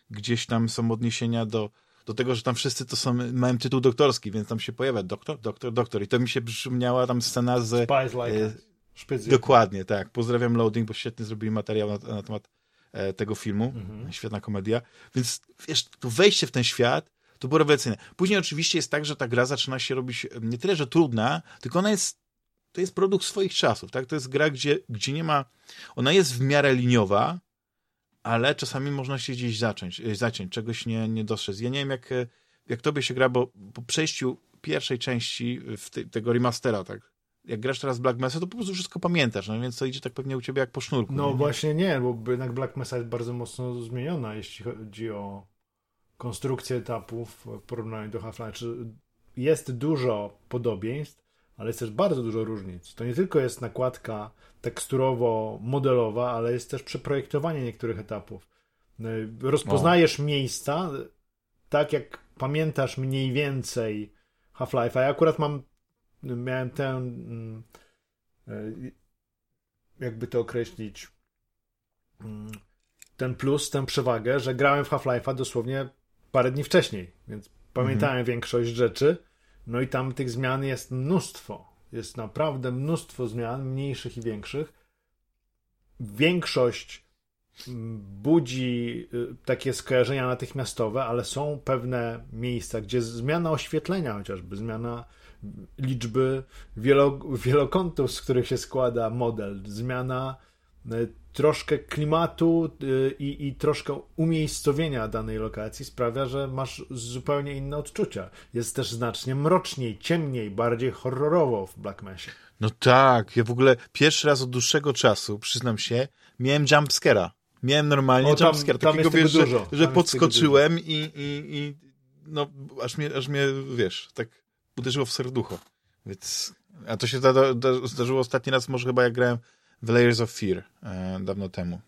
gdzieś tam są odniesienia do do tego, że tam wszyscy to są, mają tytuł doktorski, więc tam się pojawia doktor, doktor, doktor. I to mi się przypomniała tam scena z... Like e, Dokładnie, tak. Pozdrawiam Loading, bo świetnie zrobili materiał na, na temat e, tego filmu. Mhm. Świetna komedia. Więc wiesz, to wejście w ten świat to było rewelacyjne. Później oczywiście jest tak, że ta gra zaczyna się robić e, nie tyle, że trudna, tylko ona jest to jest produkt swoich czasów, tak? To jest gra, gdzie, gdzie nie ma... Ona jest w miarę liniowa, ale czasami można się gdzieś zacząć, e, zaciąć, czegoś nie, nie dostrzec. Ja nie wiem, jak, e, jak tobie się gra, bo po przejściu pierwszej części te, tego remastera, tak, jak grasz teraz Black Mesa, to po prostu wszystko pamiętasz, no więc to idzie tak pewnie u ciebie jak po sznurku. No nie? właśnie nie, bo jednak Black Mesa jest bardzo mocno zmieniona, jeśli chodzi o konstrukcję etapów w porównaniu do Half-Life. Jest dużo podobieństw, ale jest też bardzo dużo różnic. To nie tylko jest nakładka teksturowo-modelowa, ale jest też przeprojektowanie niektórych etapów. Rozpoznajesz o. miejsca, tak jak pamiętasz mniej więcej Half-Life, a ja akurat mam, miałem ten, mm, jakby to określić, mm, ten plus, tę przewagę, że grałem w Half-Life'a dosłownie parę dni wcześniej, więc pamiętałem mhm. większość rzeczy, no i tam tych zmian jest mnóstwo. Jest naprawdę mnóstwo zmian, mniejszych i większych. Większość mm, budzi y, takie skojarzenia natychmiastowe, ale są pewne miejsca, gdzie zmiana oświetlenia chociażby, zmiana liczby wielo, wielokątów, z których się składa model, zmiana y, troszkę klimatu y, i, i troszkę umiejscowienia danej lokacji sprawia, że masz zupełnie inne odczucia. Jest też znacznie mroczniej, ciemniej, bardziej horrorowo w Black Mesie. No tak, ja w ogóle pierwszy raz od dłuższego czasu, przyznam się, miałem jumpscare'a. Miałem normalnie o, jumpscare, takiego, wiesz, że, że podskoczyłem i, i, i no, aż mnie, aż mnie, wiesz, tak uderzyło w serducho. Więc, a to się zdarzyło ostatni raz może chyba jak grałem w Layers of Fear e, dawno temu.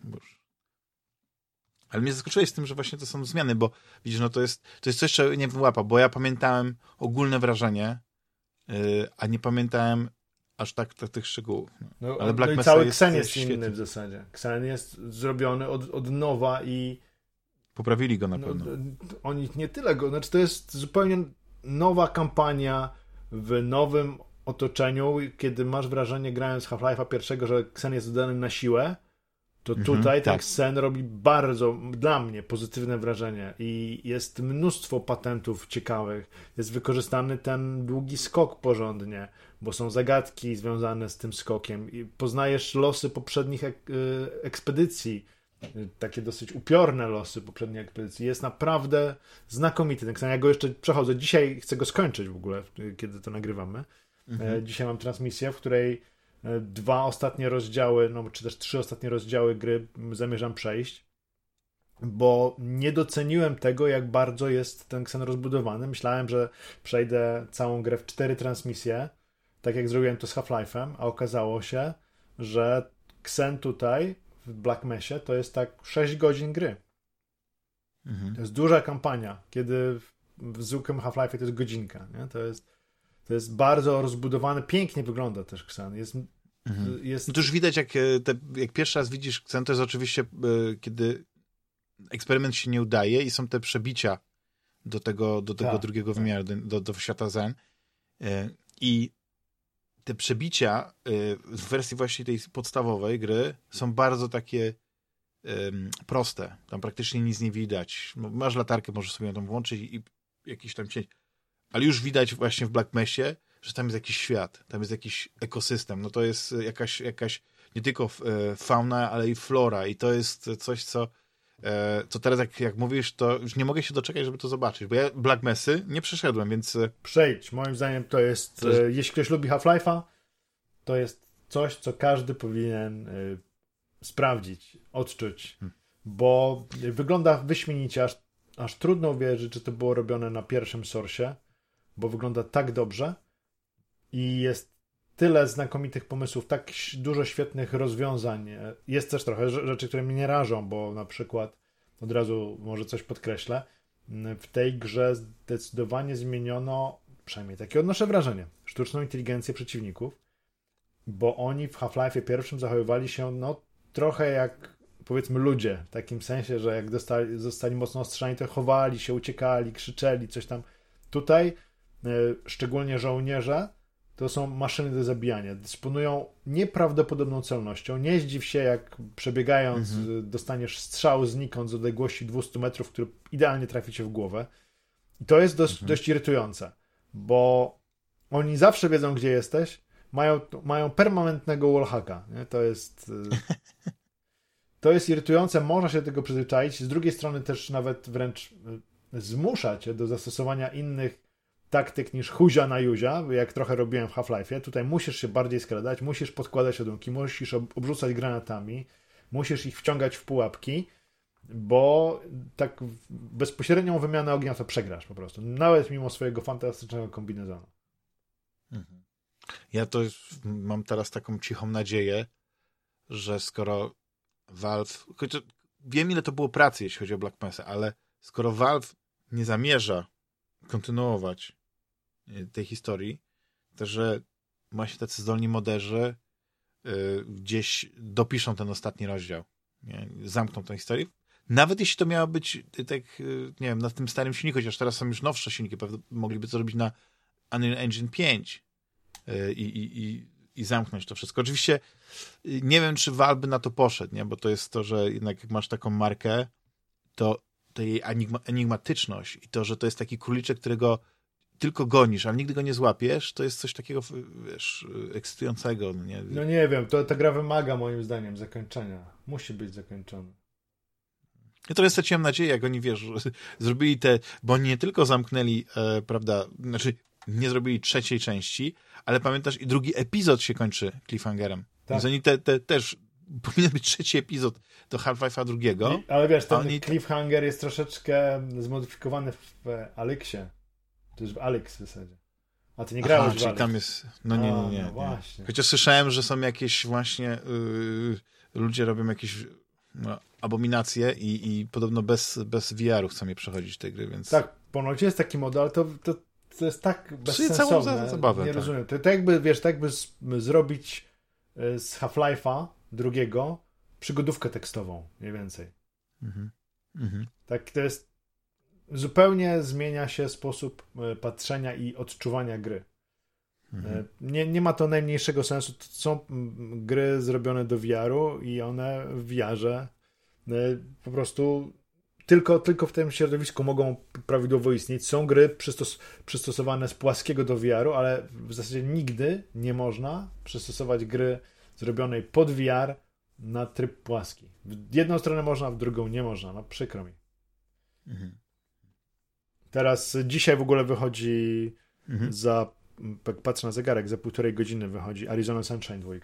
Ale mnie zaskoczyłeś z tym, że właśnie to są zmiany, bo widzisz, no to jest, to jest coś, co nie wyłapa, bo ja pamiętałem ogólne wrażenie, yy, a nie pamiętałem aż tak, tak tych szczegółów. No. No, Ale Black no i cały Xen jest, jest inny w zasadzie. Xen jest zrobiony od, od nowa i poprawili go na no, pewno. Oni nie tyle go, znaczy to jest zupełnie nowa kampania w nowym otoczeniu, kiedy masz wrażenie, grając Half-Life'a pierwszego, że Xen jest dodany na siłę, to mhm, tutaj ten tak. Xen robi bardzo, dla mnie, pozytywne wrażenie i jest mnóstwo patentów ciekawych. Jest wykorzystany ten długi skok porządnie, bo są zagadki związane z tym skokiem i poznajesz losy poprzednich ek ekspedycji, takie dosyć upiorne losy poprzedniej ekspedycji. Jest naprawdę znakomity ten. Ja go jeszcze przechodzę. Dzisiaj chcę go skończyć w ogóle, kiedy to nagrywamy. Mhm. E, dzisiaj mam transmisję, w której e, dwa ostatnie rozdziały, no czy też trzy ostatnie rozdziały gry zamierzam przejść, bo nie doceniłem tego, jak bardzo jest ten Xen rozbudowany. Myślałem, że przejdę całą grę w cztery transmisje, tak jak zrobiłem to z Half-Life'em, a okazało się, że Xen tutaj w Black Mesie to jest tak 6 godzin gry. Mhm. To jest duża kampania, kiedy w zwykłym Half-Life to jest godzinka. Nie? To jest to jest bardzo rozbudowane, pięknie wygląda też Xen. Jest, mhm. jest... No to już widać, jak, e, te, jak pierwszy raz widzisz Xen, to jest oczywiście, e, kiedy eksperyment się nie udaje i są te przebicia do tego, do tego tak, drugiego tak. wymiaru, do, do świata Zen. E, I te przebicia w wersji właśnie tej podstawowej gry są bardzo takie proste. Tam praktycznie nic nie widać. Masz latarkę, możesz sobie ją tam włączyć i jakiś tam cień ale już widać właśnie w Black Mesie, że tam jest jakiś świat, tam jest jakiś ekosystem. No to jest jakaś, jakaś nie tylko e, fauna, ale i flora i to jest coś, co e, co teraz jak, jak mówisz, to już nie mogę się doczekać, żeby to zobaczyć, bo ja Black Messy nie przeszedłem, więc... E, Przejdź, moim zdaniem to jest, to jest... jeśli ktoś lubi Half-Life'a, to jest coś, co każdy powinien y, sprawdzić, odczuć, hmm. bo wygląda wyśmienicie, aż, aż trudno uwierzyć, że to było robione na pierwszym source bo wygląda tak dobrze i jest tyle znakomitych pomysłów, tak dużo świetnych rozwiązań. Jest też trochę rzeczy, które mnie nie rażą, bo na przykład od razu może coś podkreślę. W tej grze zdecydowanie zmieniono, przynajmniej takie odnoszę wrażenie, sztuczną inteligencję przeciwników, bo oni w Half-Life pierwszym zachowywali się no trochę jak powiedzmy ludzie, w takim sensie, że jak dostali, zostali mocno ostrzani, to chowali się, uciekali, krzyczeli, coś tam. Tutaj E, szczególnie żołnierze, to są maszyny do zabijania. Dysponują nieprawdopodobną celnością. Nie zdziw się, jak przebiegając, mhm. dostaniesz strzał znikąd z odległości 200 metrów, który idealnie trafi cię w głowę. I to jest dość, mhm. dość irytujące, bo oni zawsze wiedzą, gdzie jesteś, mają, mają permanentnego wallhacka. Nie? To jest. E, (laughs) to jest irytujące, można się do tego przyzwyczaić. Z drugiej strony też nawet wręcz e, zmusza cię do zastosowania innych taktyk niż huzia na juzia, jak trochę robiłem w Half-Life'ie. Tutaj musisz się bardziej skradać, musisz podkładać ładunki, musisz obrzucać granatami, musisz ich wciągać w pułapki, bo tak bezpośrednią wymianę ognia to przegrasz po prostu, nawet mimo swojego fantastycznego kombinezonu. Mhm. Ja to mam teraz taką cichą nadzieję, że skoro Valve, wiem ile to było pracy, jeśli chodzi o Black Mesa, ale skoro Valve nie zamierza kontynuować tej historii, to że właśnie tacy zdolni moderzy y, gdzieś dopiszą ten ostatni rozdział. Nie? Zamkną tę historię. Nawet jeśli to miało być tak, nie wiem, na tym starym silniku, chociaż teraz są już nowsze silniki, pewnie mogliby to robić na Unreal Engine 5 i, i, i, zamknąć to wszystko. Oczywiście nie wiem, czy Valve na to poszedł, nie? bo to jest to, że jednak jak masz taką markę, to, to jej enigma, enigmatyczność i to, że to jest taki króliczek, którego tylko gonisz, ale nigdy go nie złapiesz, to jest coś takiego, wiesz, ekscytującego. No nie, no nie wiem, to ta gra wymaga moim zdaniem zakończenia. Musi być zakończona. Ja trochę straciłem nadzieję, jak oni, wiesz, (laughs) zrobili te, bo nie tylko zamknęli, e, prawda, znaczy nie zrobili trzeciej części, ale pamiętasz, i drugi epizod się kończy cliffhangerem. Tak. Więc oni te, te, też (laughs) powinien być trzeci epizod do Half-Life'a drugiego. I, ale wiesz, ten oni... cliffhanger jest troszeczkę zmodyfikowany w Alexie. To jest w Alex w zasadzie. A ty nie grałeś Aha, w czyli tam jest... No nie, nie, nie. no właśnie. Chociaż słyszałem, że są jakieś właśnie... Yy, ludzie robią jakieś no, abominacje i, i podobno bez, bez VR-u chcą je przechodzić te gry, więc... Tak, ponoć jest taki model, ale to, to, to jest tak bezsensowne. Całą zabawę, nie tak. rozumiem. To, to jakby, wiesz, tak jakby z, zrobić y, z Half-Life'a drugiego przygodówkę tekstową, mniej więcej. Mhm. Mhm. Tak, to jest zupełnie zmienia się sposób y, patrzenia i odczuwania gry. Mhm. Y, nie, nie ma to najmniejszego sensu. To są gry zrobione do VR-u i one w VR-ze po prostu tylko, tylko w tym środowisku mogą prawidłowo istnieć. Są gry przystos przystosowane z płaskiego do VR-u, ale w zasadzie nigdy nie można przystosować gry zrobionej pod VR na tryb płaski. W jedną stronę można, w drugą nie można. No przykro mi. Mhm. Teraz dzisiaj w ogóle wychodzi mhm. za, patrzę na zegarek, za półtorej godziny wychodzi Arizona Sunshine 2.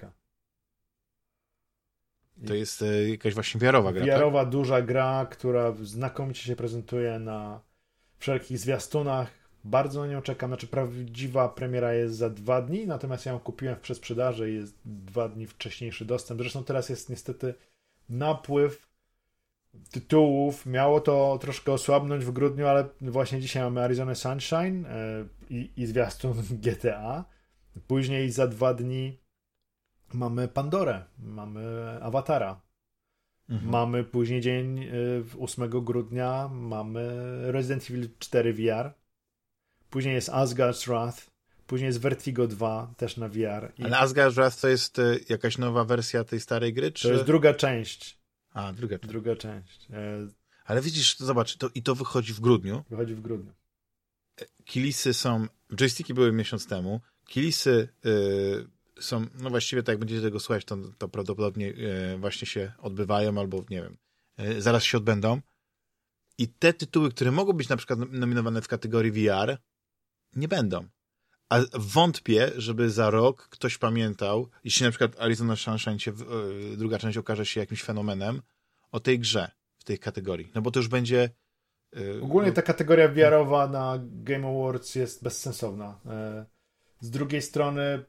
To jest e, jakaś właśnie wiarowa gra. Wiarowa, tak? duża gra, która znakomicie się prezentuje na wszelkich zwiastunach. Bardzo na nią czekam. Znaczy, prawdziwa premiera jest za dwa dni, natomiast ja ją kupiłem w przesprzedaży i jest dwa dni wcześniejszy dostęp. Zresztą teraz jest niestety napływ tytułów. Miało to troszkę osłabnąć w grudniu, ale właśnie dzisiaj mamy Arizona Sunshine yy, i, i zwiastun (laughs) GTA. Później za dwa dni mamy Pandorę, mamy Awatara. Mhm. Mamy później dzień 8 y, grudnia, mamy Resident Evil 4 VR. Później jest Asgard's Wrath. Później jest Vertigo 2, też na VR. I... Ale Asgard's Wrath to jest y, jakaś nowa wersja tej starej gry? Czy... To jest druga część. A, druga część. Druga część. E... Ale widzisz, zobacz, to, i to wychodzi w grudniu. Wychodzi w grudniu. E, kilisy są... Joysticki były miesiąc temu. Kilisy... Yy są, no właściwie tak jak będziecie tego słuchać, to, to prawdopodobnie e, właśnie się odbywają albo, nie wiem, e, zaraz się odbędą. I te tytuły, które mogą być na przykład nominowane w kategorii VR, nie będą. A wątpię, żeby za rok ktoś pamiętał, jeśli na przykład Arizona Sunshine się, e, druga część okaże się jakimś fenomenem, o tej grze w tej kategorii. No bo to już będzie... Ogólnie ta kategoria VR-owa na Game Awards jest bezsensowna. Z drugiej strony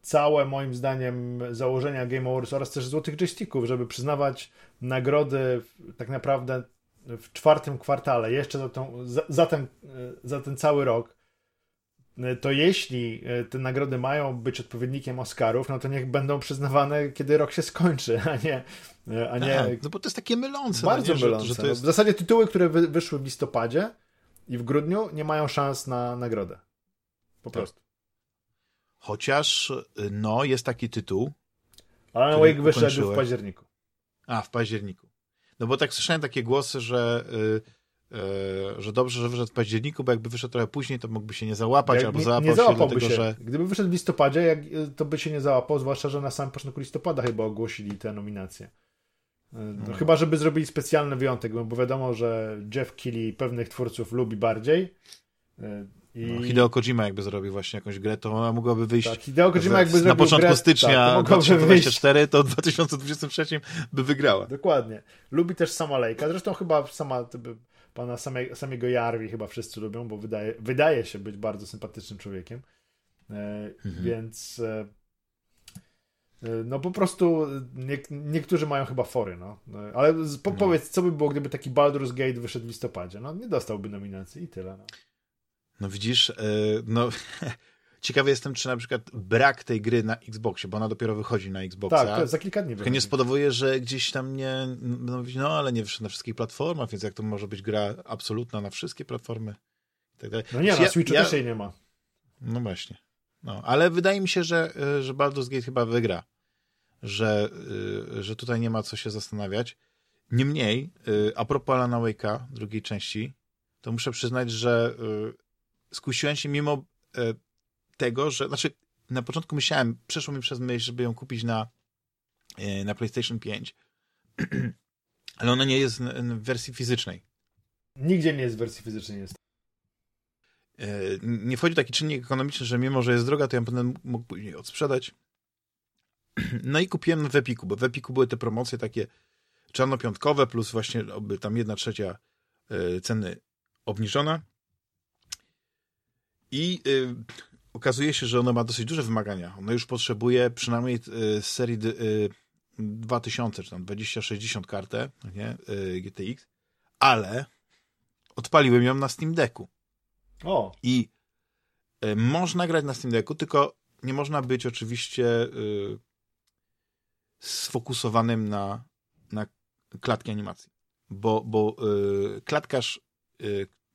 całe, moim zdaniem, założenia Game Awards oraz też złotych joysticków, żeby przyznawać nagrody tak naprawdę w czwartym kwartale, jeszcze za, tą, za, za, ten, za ten cały rok, to jeśli te nagrody mają być odpowiednikiem Oscarów, no to niech będą przyznawane, kiedy rok się skończy, a nie. A nie... Tak, no bo to jest takie mylące. No Bardzo no nie, mylące. Że, że to jest... W zasadzie tytuły, które wy, wyszły w listopadzie i w grudniu, nie mają szans na nagrodę. Po tak. prostu. Chociaż, y, no, jest taki tytuł. Alan Wake wyszedł w październiku. A, w październiku. No bo tak słyszałem takie głosy, że, yy, że dobrze, że wyszedł w październiku, bo jakby wyszedł trochę później, to mógłby się nie załapać, jak albo nie, załapał nie się dlatego, się. że... Gdyby wyszedł w listopadzie, y, to by się nie załapał, zwłaszcza, że na samym początku listopada chyba ogłosili te nominacje. Y, no, no. Chyba, żeby zrobili specjalny wyjątek, bo wiadomo, że Jeff Keighley pewnych twórców lubi bardziej. I... No, Hideo Kojima jakby zrobił właśnie jakąś grę, to ona mogłaby wyjść tak, Hideo Kojima jakby na początku grę, stycznia tak, 2024, to w 2023 by wygrała. Dokładnie. Lubi też sama Lejka, zresztą chyba sama pana samego, samego Jarvi chyba wszyscy lubią, bo wydaje, wydaje się być bardzo sympatycznym człowiekiem. E, mhm. Więc e, no po prostu nie, niektórzy mają chyba fory, no. Ale po, no. powiedz, co by było, gdyby taki Baldur's Gate wyszedł w listopadzie? No nie dostałby nominacji i tyle. No, no widzisz, no (laughs) ciekawy jestem, czy na przykład brak tej gry na Xboxie, bo ona dopiero wychodzi na Xboxa. Tak, za kilka dni nie spodobuje, że gdzieś tam nie, no, no ale nie wyszedł na wszystkich platformach, więc jak to może być gra absolutna na wszystkie platformy tak dalej. No nie, na Switchu ja, też jej nie ma. No właśnie. No, ale wydaje mi się, że, że Baldur's Gate chyba wygra że, y, że tutaj nie ma co się zastanawiać. Niemniej, y, a propos Alana Wake'a, drugiej części, to muszę przyznać, że y, skusiłem się mimo tego, że, znaczy na początku myślałem, przeszło mi przez myśl, żeby ją kupić na, na PlayStation 5, (clears throat) ale ona nie jest w wersji fizycznej. Nigdzie nie jest w wersji fizycznej. Jest. Nie wchodzi taki czynnik ekonomiczny, że mimo, że jest droga, to ja będę mógł później odsprzedać (clears throat) no i kupiłem w Epiku, bo w Epiku były te promocje takie czarnopiątkowe, plus właśnie tam jedna trzecia e, ceny obniżona. I y, okazuje się, że ona ma dosyć duże wymagania. Ona już potrzebuje przynajmniej y, z serii y, 2000 czy tam 2060 kartę, nie? GTX, ale odpaliłem ją na Steam Decku. O. I można grać na Steam Decku, tylko nie można być oczywiście sfokusowanym na, na klatki animacji. Bo, bo klatkarz,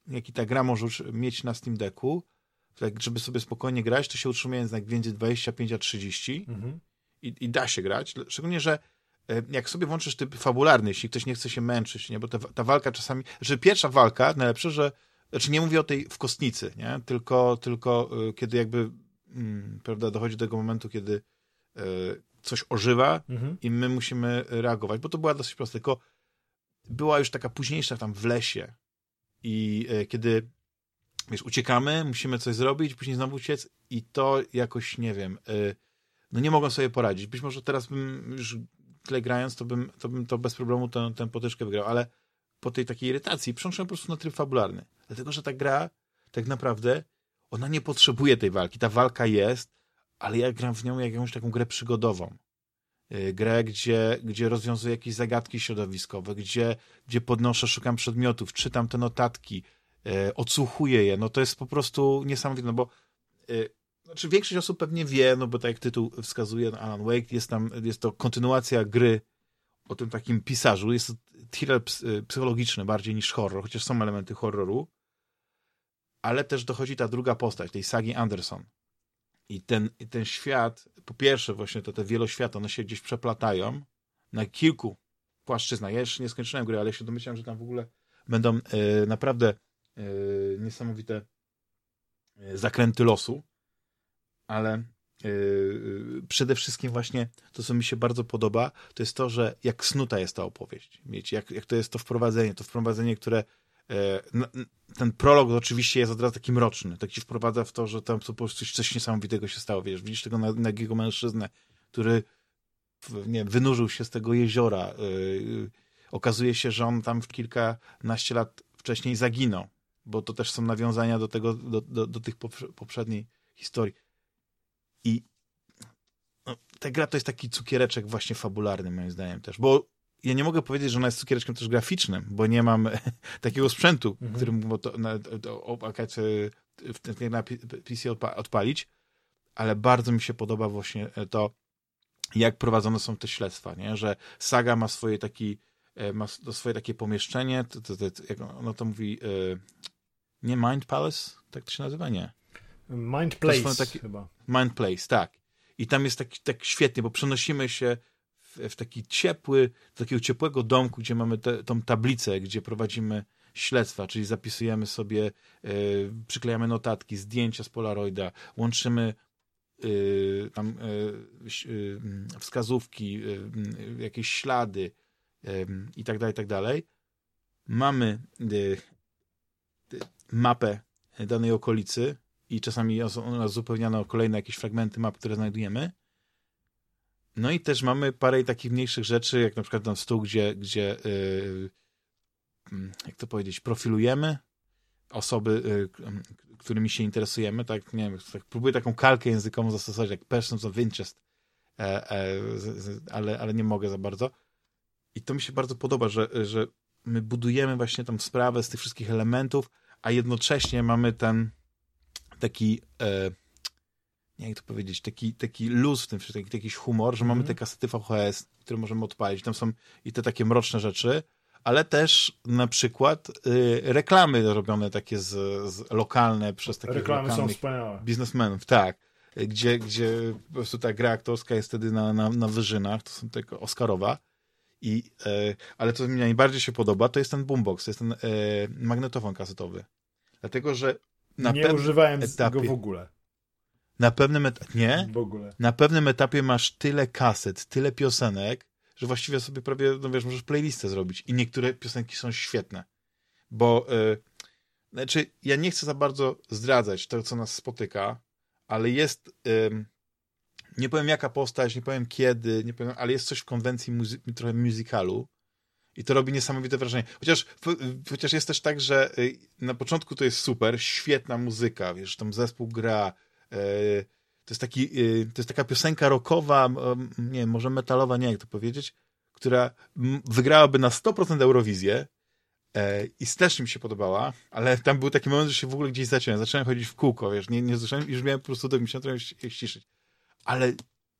jaki ta gra może mieć na Steam Decku, tak, żeby sobie spokojnie grać, to się utrzymuje jednak między 25 a 30 mhm. i, i, da się grać. Szczególnie, że y, jak sobie włączysz typ fabularny, jeśli ktoś nie chce się męczyć, nie? bo ta, ta walka czasami, że pierwsza walka, najlepsze, że znaczy nie mówię o tej w kostnicy, nie? Tylko, tylko y, kiedy jakby mm, prawda, dochodzi do tego momentu, kiedy y, coś ożywa mhm. i my musimy reagować, bo to była dosyć prosta, tylko była już taka późniejsza tam w lesie i e, kiedy wiesz, uciekamy, musimy coś zrobić, później znowu uciec i to jakoś, nie wiem, e, no nie mogą sobie poradzić. Być może teraz bym już tyle grając, to bym to, bym to bez problemu tę, tę potyczkę wygrał, ale po tej takiej irytacji przełączyłem po prostu na tryb fabularny. Dlatego, że ta gra tak naprawdę ona nie potrzebuje tej walki. Ta walka jest, ale ja gram w nią jakąś taką grę przygodową. Y, grę, gdzie, gdzie rozwiązuję jakieś zagadki środowiskowe, gdzie, gdzie podnoszę, szukam przedmiotów, czytam te notatki, e, odsłuchuję je. No to jest po prostu niesamowite, no bo e, znaczy większość osób pewnie wie, no bo tak jak tytuł wskazuje, no Alan Wake, jest tam, jest to kontynuacja gry o tym takim pisarzu, jest to thriller psychologiczny bardziej niż horror, chociaż są elementy horroru, ale też dochodzi ta druga postać, tej sagi Anderson, i ten, i ten świat, po pierwsze właśnie to te wieloświaty, one się gdzieś przeplatają na kilku płaszczyznach. Ja jeszcze nie skończyłem gry, ale się domyślam, że tam w ogóle będą e, naprawdę e, niesamowite e, zakręty losu, ale e, przede wszystkim właśnie to, co mi się bardzo podoba, to jest to, że jak snuta jest ta opowieść. Wiecie, jak, jak to jest to wprowadzenie, to wprowadzenie, które ten prolog oczywiście jest od razu taki mroczny, tak ci wprowadza w to, że tam po prostu coś, niesamowitego się stało, wiesz, widzisz tego nagiego mężczyznę, który nie, wynurzył się z tego jeziora, okazuje się, że on tam w kilkanaście lat wcześniej zaginął, bo to też są nawiązania do tego, do, do, do tych poprzedniej historii. I no, ta gra to jest taki cukiereczek właśnie fabularny, moim zdaniem też, bo ja nie mogę powiedzieć, że ona jest cukiereczkiem też graficznym, bo nie mam (laughs) takiego sprzętu, mhm. którym mógłbym to, na, na PC odpalić, ale bardzo mi się podoba właśnie to, jak prowadzone są te śledztwa, nie? że Saga ma swoje taki e, ma swoje takie pomieszczenie, to, to, to, jak ono to mówi, e, nie Mind Palace, tak to się nazywa, nie? Mind Place taki, chyba. Mind Place, tak. I tam jest tak, tak świetnie, bo przenosimy się w taki ciepły, takiego ciepłego domku, gdzie mamy te, tą tablicę, gdzie prowadzimy śledztwa, czyli zapisujemy sobie, y, przyklejamy notatki, zdjęcia z Polaroida, łączymy y, tam y, wskazówki, jakieś ślady i tak dalej, i tak dalej. Mamy mapę danej okolicy i czasami ona uzupełniana o kolejne jakieś fragmenty map, które znajdujemy no i też mamy parę takich mniejszych rzeczy, jak na przykład ten stół, gdzie, gdzie yy, jak to powiedzieć, profilujemy osoby, yy, którymi się interesujemy, tak, nie wiem, tak, próbuję taką kalkę językową zastosować, jak persons of interest, e, e, ale, ale nie mogę za bardzo. I to mi się bardzo podoba, że, że my budujemy właśnie tą sprawę z tych wszystkich elementów, a jednocześnie mamy ten taki e, nie jak to powiedzieć, taki, taki luz w tym wszystkim, taki, jakiś humor, że mamy mhm. te kasety VHS, które możemy odpalić. Tam są i te takie mroczne rzeczy, ale też na przykład y, reklamy robione takie z, z lokalne przez takich reklamy są wspaniałe. biznesmenów, tak. Gdzie, gdzie po prostu ta gra aktorska jest wtedy na, na, na wyżynach, to są tylko Oscarowa. I, e, ale co mi najbardziej się podoba, to jest ten boombox, to jest ten e, magnetofon kasetowy. Dlatego, że na nie używałem etapie, go w ogóle. Na pewnym etapie, nie? W ogóle. Na pewnym etapie masz tyle kaset, tyle piosenek, że właściwie sobie prawie, no wiesz, możesz playlistę zrobić i niektóre piosenki są świetne. Bo, y, znaczy, ja nie chcę za bardzo zdradzać to, co nas spotyka, ale jest, y, nie powiem jaka postać, nie powiem kiedy, nie powiem, ale jest coś w konwencji muzy- trochę musicalu i to robi niesamowite wrażenie. Chociaż, chociaż jest też tak, że y, na początku to jest super, świetna muzyka, wiesz, tam zespół gra, y, to jest, taki, y, to jest taka piosenka rockowa, nie wiem, może metalowa, nie jak to powiedzieć, która wygrałaby na 100% Eurowizję e, i też mi się podobała, ale tam był taki moment, że się w ogóle gdzieś zacząłem. Zacząłem chodzić w kółko, wiesz, nie, nie już miałem po prostu do trochę ściszyć. Ale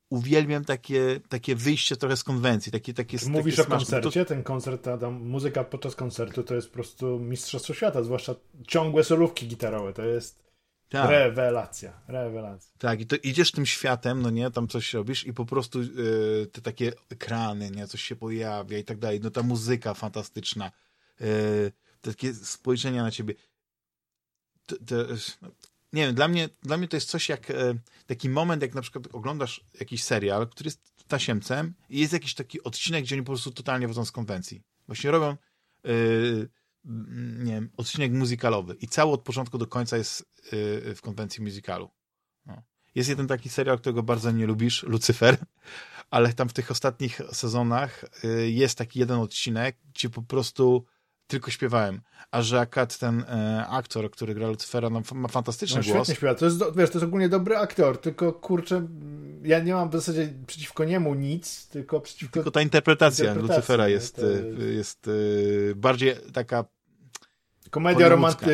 uwielbiam takie, takie wyjście trochę z konwencji, takie, takie Mówisz takie o koncercie, to... ten koncert, ta, ta muzyka podczas koncertu to jest po prostu mistrzostwo świata, zwłaszcza ciągłe solówki gitarowe, to jest tak. Rewelacja, rewelacja. Tak, i to idziesz tym światem, no nie, tam coś robisz i po prostu yy, te takie ekrany, nie, coś się pojawia i tak dalej, no ta muzyka fantastyczna, yy, takie spojrzenia na ciebie. To, to, nie wiem, dla mnie, dla mnie to jest coś jak yy, taki moment, jak na przykład oglądasz jakiś serial, który jest tasiemcem i jest jakiś taki odcinek, gdzie oni po prostu totalnie wodzą z konwencji. Właśnie robią Mm, nie wiem, odcinek muzykalowy i cały od początku do końca jest yy, w konwencji muzykalu. No. Jest jeden taki serial, którego bardzo nie lubisz, Lucyfer, (laughs) ale tam w tych ostatnich sezonach jest taki jeden odcinek, gdzie po prostu tylko śpiewałem. A że akad ten e, aktor, który gra Lucyfera, no, ma fantastyczny no, głos. Świetnie śpiewa. To jest, wiesz, to jest ogólnie dobry aktor, tylko kurczę, ja nie mam w zasadzie przeciwko niemu nic, tylko przeciwko... Tylko ta interpretacja, interpretacja Lucyfera jest, jest... jest, jest bardziej taka Komedia romantyczna.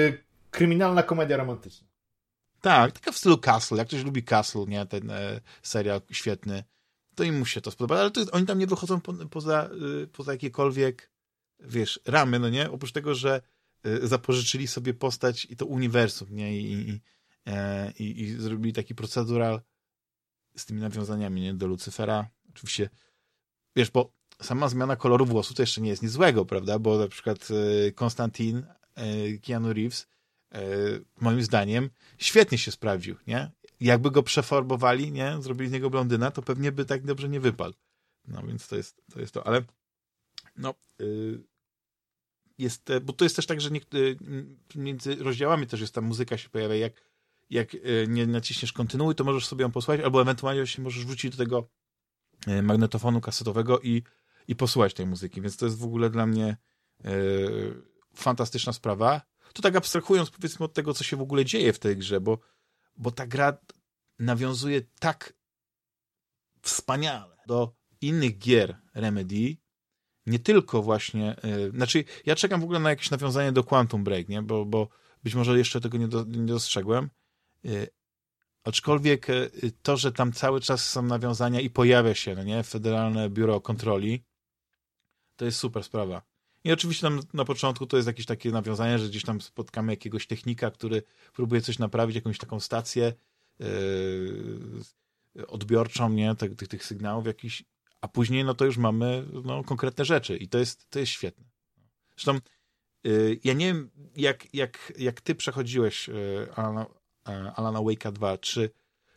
Kryminalna komedia romantyczna. Tak, taka w stylu Castle. Jak ktoś lubi Castle, nie? Ten e, serial świetny, to im mu się to spodoba. Ale to, oni tam nie wychodzą po, poza, y, poza jakiekolwiek, wiesz, ramy, no nie? Oprócz tego, że y, zapożyczyli sobie postać i to uniwersum, nie? I, i, e, i, i zrobili taki procedural z tymi nawiązaniami, nie? Do Lucyfera. Oczywiście, wiesz, bo sama zmiana koloru włosów to jeszcze nie jest nic złego, prawda? Bo na przykład y, Konstantin E, Keanu Reeves, moim zdaniem, świetnie się sprawdził, nie? Jakby go przefarbowali, nie? Zrobili z niego blondyna, to pewnie by tak dobrze nie wypadł. No więc to jest to, jest to. ale no y, jest, bo to jest też tak, że y, między rozdziałami też jest ta muzyka się pojawia, jak, jak y, nie naciśniesz kontynuuj, to możesz sobie ją posłuchać, albo ewentualnie się możesz wrzucić do tego magnetofonu kasetowego i, i posłuchać tej muzyki, więc to jest w ogóle dla mnie fantastyczna sprawa. To tak abstrahując powiedzmy od tego, co się w ogóle dzieje w tej grze, bo, bo ta gra nawiązuje tak wspaniale do innych gier Remedy, nie tylko właśnie, yy, znaczy ja czekam w ogóle na jakieś nawiązanie do Quantum Break, nie? Bo, bo być może jeszcze tego nie, do, nie dostrzegłem. Yy, aczkolwiek yy, to, że tam cały czas są nawiązania i pojawia się, no nie, Federalne Biuro Kontroli, to jest super sprawa. I oczywiście tam na początku to jest jakieś takie nawiązanie, że gdzieś tam spotkamy jakiegoś technika, który próbuje coś naprawić, jakąś taką stację yy, odbiorczą, nie, tych, tych, tych sygnałów jakiś, a później no to już mamy no, konkretne rzeczy i to jest, to jest świetne. Zresztą yy, ja nie wiem, jak, jak, jak ty przechodziłeś yy, Alana, yy, Alana Wake'a 2, czy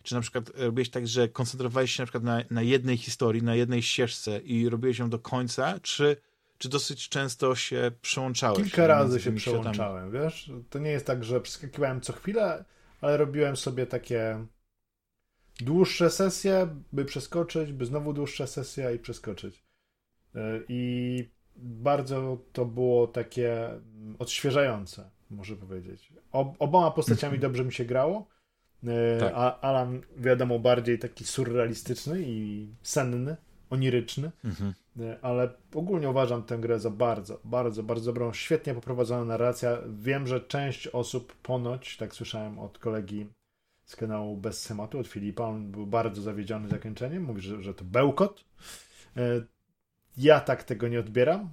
czy na przykład robiłeś tak, że koncentrowałeś się na przykład na, na jednej historii, na jednej ścieżce i robiłeś ją do końca, czy czy dosyć często się przełączałeś? Kilka razy się przełączałem, wiesz? To nie jest tak, że przeskakiwałem co chwilę, ale robiłem sobie takie dłuższe sesje, by przeskoczyć, by znowu dłuższa sesja i przeskoczyć. E, I bardzo to było takie odświeżające, może powiedzieć. Ob oboma postaciami dobrze mi się grało. Tak. A Alan, wiadomo, bardziej taki surrealistyczny i senny, oniryczny, mhm. ale ogólnie uważam tę grę za bardzo, bardzo, bardzo dobrą, świetnie poprowadzona narracja. Wiem, że część osób ponoć, tak słyszałem od kolegi z kanału Bez Schematu, od Filipa, on był bardzo zawiedziony zakończeniem, mówi, że, że to bełkot. Ja tak tego nie odbieram.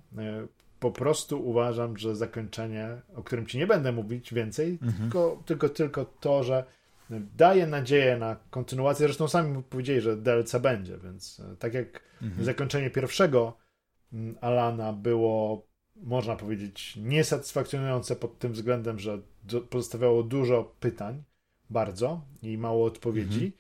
Po prostu uważam, że zakończenie, o którym ci nie będę mówić więcej, mhm. tylko, tylko, tylko to, że daje nadzieję na kontynuację. Zresztą sami powiedzieli, że DLC będzie, więc e, tak jak mhm. zakończenie pierwszego mm, Alana było, można powiedzieć, niesatysfakcjonujące pod tym względem, że pozostawiało dużo pytań, bardzo i mało odpowiedzi. Mhm.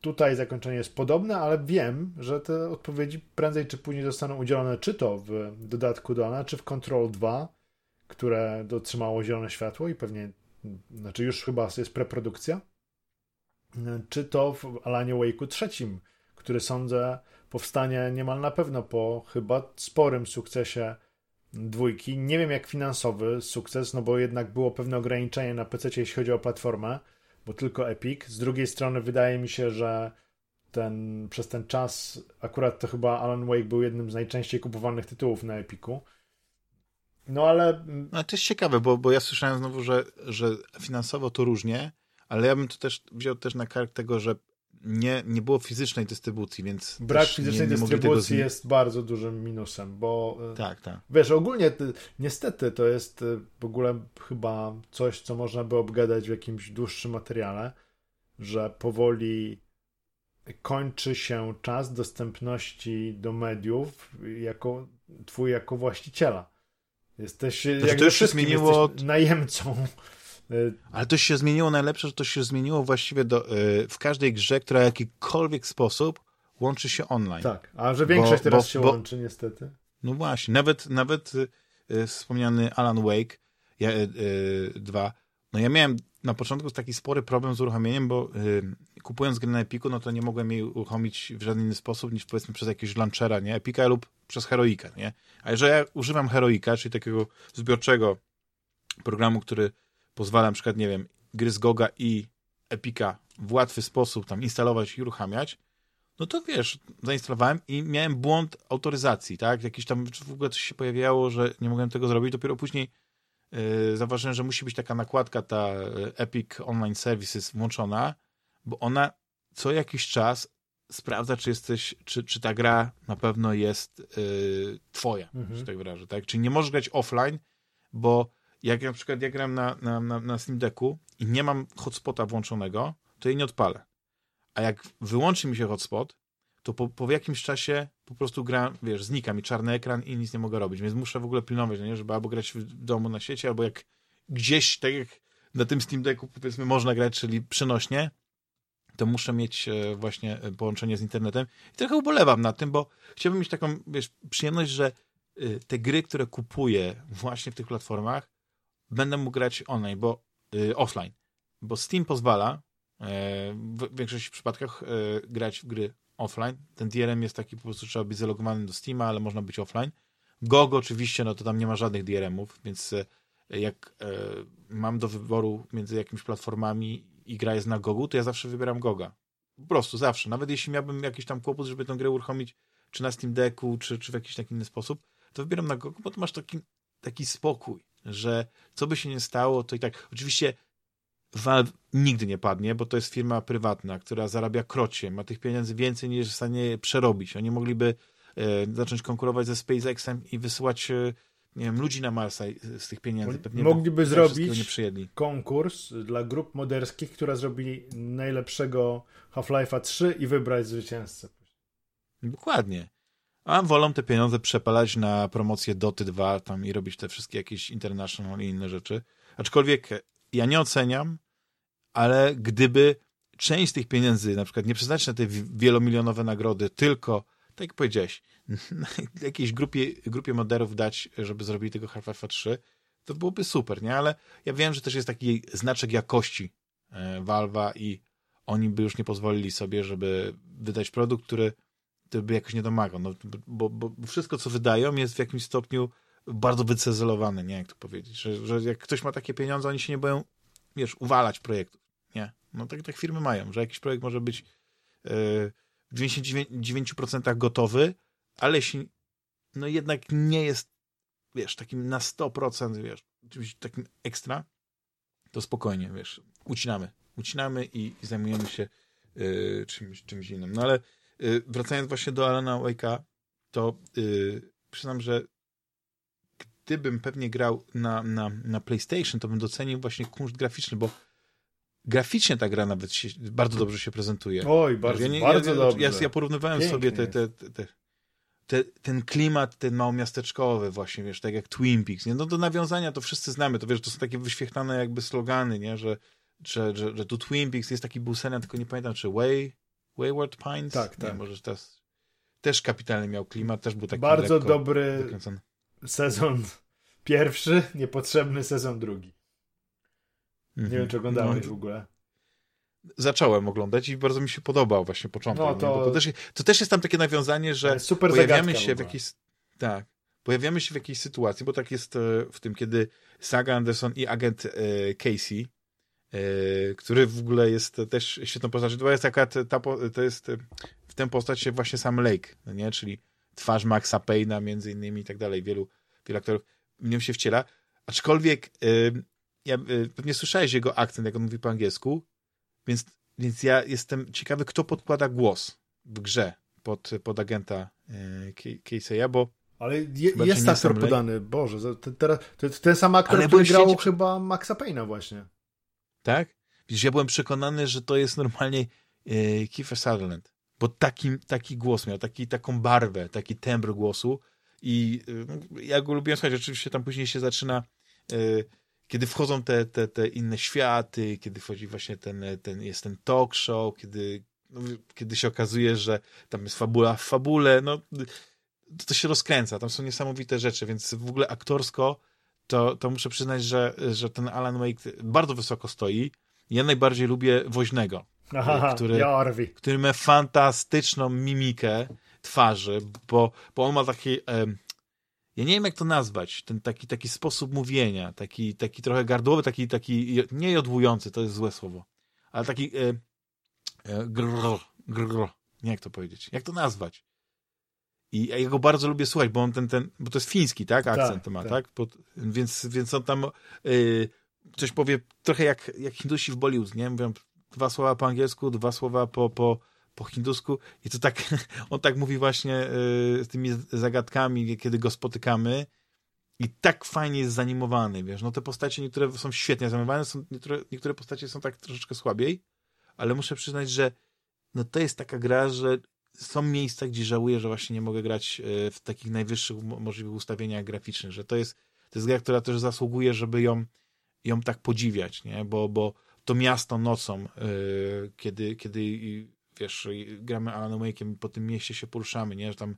Tutaj zakończenie jest podobne, ale wiem, że te odpowiedzi prędzej czy później zostaną udzielone czy to w dodatku do Alana, czy w Control 2, które dotrzymało zielone światło i pewnie znaczy już chyba jest preprodukcja, czy to w Alanie Wake'u trzecim, który sądzę powstanie niemal na pewno po chyba sporym sukcesie dwójki. Nie wiem jak finansowy sukces, no bo jednak było pewne ograniczenie na PC, jeśli chodzi o platformę, bo tylko Epic. Z drugiej strony wydaje mi się, że ten, przez ten czas akurat to chyba Alan Wake był jednym z najczęściej kupowanych tytułów na Epiku. No ale... No, to jest ciekawe, bo, bo ja słyszałem znowu, że, że finansowo to różnie, ale ja bym to też wziął też na kark tego, że nie, nie było fizycznej dystrybucji, więc. Brak fizycznej nie, nie dystrybucji jest bardzo dużym minusem, bo. E, tak, tak. Wiesz, ogólnie niestety to jest e, w ogóle chyba coś, co można by obgadać w jakimś dłuższym materiale, że powoli kończy się czas dostępności do mediów jako twój jako właściciela. Jesteś znaczy, to już się zmieniło najemcą. Ale to się zmieniło najlepsze, że to się zmieniło właściwie do, e, w każdej grze, która w jakikolwiek sposób łączy się online. Tak, a że większość bo, teraz bo, się bo, łączy niestety. No właśnie, nawet, nawet y, wspomniany Alan Wake ja, y, y, 2, no ja miałem na początku taki spory problem z uruchomieniem, bo y, kupując grę na Epiku, no to nie mogłem jej uruchomić w żaden inny sposób niż powiedzmy przez jakiegoś launchera, nie? Epika lub przez Heroika, nie? A jeżeli ja używam Heroika, czyli takiego zbiorczego programu, który pozwala na przykład, nie wiem, gry z Goga i Epika w łatwy sposób tam instalować i uruchamiać, no to wiesz, zainstalowałem i miałem błąd autoryzacji, tak? Jakiś tam w ogóle coś się pojawiało, że nie mogłem tego zrobić. Dopiero później yy, zauważyłem, że musi być taka nakładka, ta yy, Epic Online Services włączona, bo ona co jakiś czas sprawdza, czy jesteś, czy, czy ta gra na pewno jest yy, twoja, mhm. że tak wyrażę, tak? Czyli nie możesz grać offline, bo jak na przykład ja gram na, na, na, na Steam Decku i nie mam hotspota włączonego, to jej nie odpalę. A jak wyłączy mi się hotspot, to po, po jakimś czasie po prostu gra, wiesz, znika mi czarny ekran i nic nie mogę robić, więc muszę w ogóle pilnować, nie? żeby albo grać w domu na sieci, albo jak gdzieś, tak jak na tym Steam Decku powiedzmy można grać, czyli przenośnie, to muszę mieć e, właśnie e, połączenie z internetem. I trochę ubolewam na tym, bo chciałbym mieć taką, wiesz, przyjemność, że e, te gry, które kupuję właśnie w tych platformach, będę mógł grać online, bo offline. Bo Steam pozwala w większości przypadkach grać w gry offline. Ten DRM jest taki, po prostu trzeba być zalogowany do Steama, ale można być offline. GOG oczywiście, no to tam nie ma żadnych DRM-ów, więc jak mam do wyboru między jakimiś platformami i gra jest na Gogu, to ja zawsze wybieram Goga. Po prostu, zawsze. Nawet jeśli miałbym jakiś tam kłopot, żeby tę grę uruchomić, czy na Steam Decku, czy, czy w jakiś taki inny sposób, to wybieram na Gogu, bo to masz taki, taki spokój, że co by się nie stało, to i tak. Oczywiście Valve nigdy nie padnie, bo to jest firma prywatna, która zarabia krocie, ma tych pieniędzy więcej niż jest w stanie przerobić. Oni mogliby e, zacząć konkurować ze SpaceXem i wysyłać e, nie wiem, ludzi na Marsa z tych pieniędzy. Pewnie Mogliby zrobić konkurs dla grup moderskich, która zrobi najlepszego Half-Life'a 3 i wybrać zwycięzcę. Dokładnie. A wolą te pieniądze przepalać na promocję Doty 2 tam i robić te wszystkie jakieś international i inne rzeczy. Aczkolwiek ja nie oceniam, ale gdyby część z tych pieniędzy na przykład nie przeznaczyć na te wielomilionowe nagrody, tylko, tak jak powiedziałeś, (laughs) jakiejś grupie, grupie moderów dać, żeby zrobili tego Half-Life 3, to byłoby super, nie? Ale ja wiem, że też jest taki znaczek jakości e, Valve'a i oni by już nie pozwolili sobie, żeby wydać produkt, który, który by jakoś nie domagał, no, bo, bo, wszystko, co wydają jest w jakimś stopniu bardzo wycezelowane, nie? Jak to powiedzieć, że, że jak ktoś ma takie pieniądze, oni się nie boją, wiesz, uwalać projektów, nie? No tak, tak firmy mają, że jakiś projekt może być yy, w 99% gotowy, ale jeśli no jednak nie jest, wiesz, takim na 100%, wiesz, czymś takim ekstra, to spokojnie, wiesz, ucinamy. Ucinamy i, i zajmujemy się yy, czymś, czymś innym. No ale wracając właśnie do Alana Wake'a, to yy, przyznam, że gdybym pewnie grał na, na, na PlayStation, to bym docenił właśnie kunszt graficzny, bo graficznie ta gra nawet się, bardzo dobrze się prezentuje. Oj, bardzo, ja nie, bardzo ja, dobrze. Ja, ja porównywałem Pięknie sobie te, te, te, te, ten klimat, ten małomiasteczkowy właśnie, wiesz, tak jak Twin Peaks, nie? No do nawiązania to wszyscy znamy, to wiesz, to są takie wyświechtane jakby slogany, nie? Że, że, że, że tu Twin Peaks jest taki był tylko nie pamiętam, czy Way, Wayward Pines? Tak, nie, tak. Może też, też kapitalny miał klimat, też był taki Bardzo dobry wykręcony. sezon (laughs) pierwszy, niepotrzebny sezon drugi. Nie mm -hmm. wiem, czy oglądałeś no, w ogóle zacząłem oglądać i bardzo mi się podobał właśnie początek. No to... to... też, to też jest tam takie nawiązanie, że pojawiamy się w jakiejś... Tak. Pojawiamy się w jakiejś sytuacji, bo tak jest e, w tym, kiedy Saga Anderson i agent e, Casey, który w ogóle jest też świetną postacią, to jest taka, ta, to jest w tę postać się właśnie sam Lake, nie? czyli twarz Maxa Payna między innymi i tak dalej, wielu, wielu aktorów w nią się wciela, aczkolwiek ja, pewnie słyszałeś jego akcent, jak on mówi po angielsku, więc, więc ja jestem ciekawy, kto podkłada głos w grze pod, pod agenta e, Casey'a, bo ale je, jest aktor podany, Boże, ten, teraz, to, ten sam aktor, Ale który grał chyba Maxa Payna właśnie. Tak? Widzisz, ja byłem przekonany, że to jest normalnie e, Kiefer Sutherland, bo taki, taki głos miał, taki, taką barwę, taki tembr głosu i e, ja go lubiłem słuchać, oczywiście tam później się zaczyna e, kiedy wchodzą te, te, te inne światy, kiedy wchodzi właśnie ten, ten jest ten talk show, kiedy, no, kiedy się okazuje, że tam jest fabula w fabule, no to, to się rozkręca, tam są niesamowite rzeczy, więc w ogóle aktorsko to, to muszę przyznać, że, że ten Alan Wake bardzo wysoko stoi. Ja najbardziej lubię Woźnego, Aha, który, który ma fantastyczną mimikę twarzy, bo, bo on ma taki ja nie wiem jak to nazwać, ten taki, taki sposób mówienia, taki, taki trochę gardłowy, taki, taki nie jodłujący, to jest złe słowo, ale taki e, e, grr, grr, nie jak to powiedzieć, jak to nazwać. I ja go bardzo lubię słuchać, bo on ten, ten bo to jest fiński, tak, akcent tak, ma, tak, tak? Pod, więc, więc on tam y, coś powie trochę jak, jak Hindusi w Bollywood, nie? Mówią dwa słowa po angielsku, dwa słowa po, po, po hindusku i to tak, (laughs) on tak mówi właśnie y, z tymi zagadkami, kiedy go spotykamy i tak fajnie jest zanimowany, wiesz, no te postacie niektóre są świetnie zanimowane, są, niektóre, niektóre postacie są tak troszeczkę słabiej, ale muszę przyznać, że no to jest taka gra, że są miejsca, gdzie żałuję, że właśnie nie mogę grać y, w takich najwyższych możliwych ustawieniach graficznych, że to jest, to jest gra, która też zasługuje, żeby ją, ją tak podziwiać, nie, bo, bo to miasto nocą, y, kiedy, kiedy wiesz, gramy Alan Wake'iem, po tym mieście się poruszamy, nie, że tam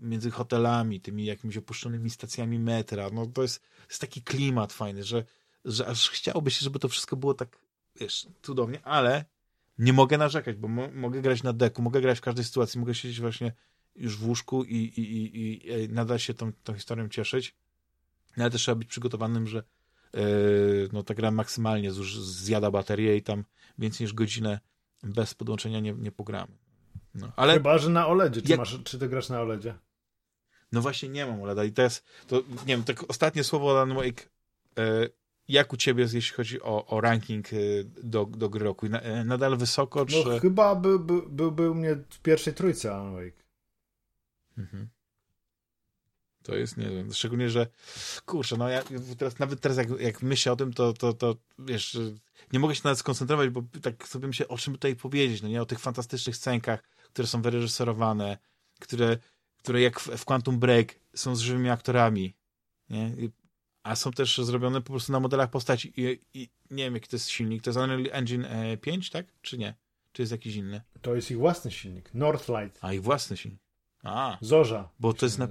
między hotelami, tymi jakimiś opuszczonymi stacjami metra, no to jest, jest taki klimat fajny, że, że aż chciałoby się, żeby to wszystko było tak, wiesz, cudownie, ale nie mogę narzekać, bo mo mogę grać na deku, mogę grać w każdej sytuacji, mogę siedzieć właśnie już w łóżku i, i, i, i nadal się tą, tą historią cieszyć, no, ale też trzeba być przygotowanym, że yy, no ta gra maksymalnie zjada baterię i tam więcej niż godzinę bez podłączenia nie, nie pogramy. No, ale Chyba, że na OLEDzie. Czy, jak... masz, czy ty grasz na OLEDzie? No właśnie nie mam OLEDa i teraz, to nie wiem, tak ostatnie słowo Alan Wake, e, jak u ciebie jest, jeśli chodzi o, o ranking e, do, do gry roku? E, nadal wysoko, czy... No chyba był by, by, by u mnie w pierwszej trójce Alan Wake. Mhm. To jest, nie wiem, szczególnie, że kurczę, no ja teraz, nawet teraz jak, jak myślę o tym, to, to, to wiesz, nie mogę się nawet skoncentrować, bo tak sobie myślę, o czym tutaj powiedzieć, no nie, o tych fantastycznych scenkach, które są wyreżyserowane, które, które jak w, w Quantum Break są z żywymi aktorami, nie, a są też zrobione po prostu na modelach postaci i, i nie wiem, jaki to jest silnik, to jest Unreal Engine 5, e, tak, czy nie? Czy jest jakiś inny? To jest ich własny silnik, Northlight. A, ich własny silnik. A. Zorza. Bo to jest na,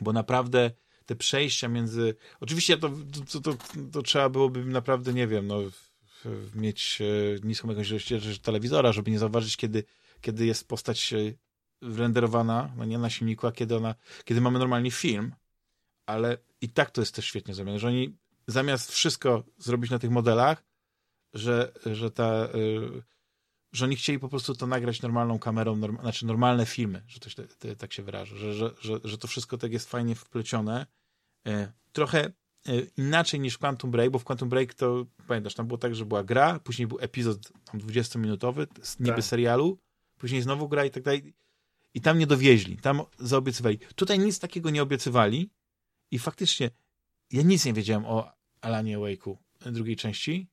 bo naprawdę te przejścia między... Oczywiście to, to, to, to trzeba byłoby naprawdę, nie wiem, no, mieć e, niską jakąś ilość telewizora, żeby nie zauważyć, kiedy, kiedy jest postać e, renderowana, no nie na silniku, a kiedy ona, kiedy mamy normalnie film, ale i tak to jest też świetnie zrobione, że oni zamiast wszystko zrobić na tych modelach, że, że ta że oni chcieli po prostu to nagrać normalną kamerą, norm, znaczy normalne filmy, że to, to, tak się wyrażę, że, że, że, że to wszystko tak jest fajnie wplecione. E, trochę e, inaczej niż Quantum Break, bo w Quantum Break to, pamiętasz, tam było tak, że była gra, później był epizod tam 20-minutowy, niby tak. serialu, później znowu gra i tak dalej. I tam nie dowieźli, tam zaobiecywali. Tutaj nic takiego nie obiecywali i faktycznie ja nic nie wiedziałem o Alanie Wake'u drugiej części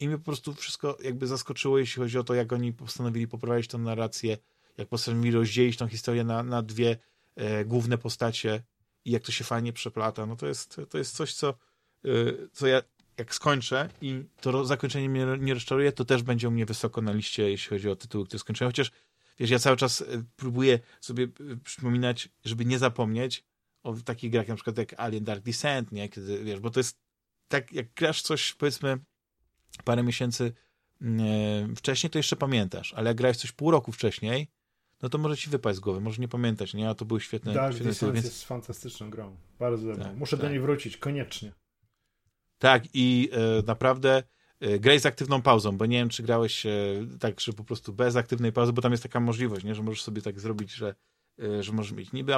i mnie po prostu wszystko jakby zaskoczyło, jeśli chodzi o to, jak oni postanowili poprowadzić tę narrację, jak postanowili rozdzielić tą historię na, na dwie e, główne postacie i jak to się fajnie przeplata. No to jest, to jest coś, co, e, co ja jak skończę i to zakończenie mnie nie rozczaruje, to też będzie u mnie wysoko na liście, jeśli chodzi o tytuły, które skończyłem. Chociaż, wiesz, ja cały czas e, próbuję sobie e, przypominać, żeby nie zapomnieć o takich grach, na przykład jak Alien Dark Descent, nie? Kiedy, wiesz, bo to jest tak, jak grasz coś, powiedzmy, parę miesięcy mm, wcześniej, to jeszcze pamiętasz, ale jak grałeś coś pół roku wcześniej, no to może ci wypaść z głowy, może nie pamiętać, nie? A to były świetne... Dark świetne Descent więc... jest fantastyczną grą. Bardzo dobrą. Tak, Muszę tak. do niej wrócić, koniecznie. Tak, i e, naprawdę e, graj z aktywną pauzą, bo nie wiem, czy grałeś tak, że po prostu bez aktywnej pauzy, bo tam jest taka możliwość, nie? Że możesz sobie tak zrobić, że że możesz mieć niby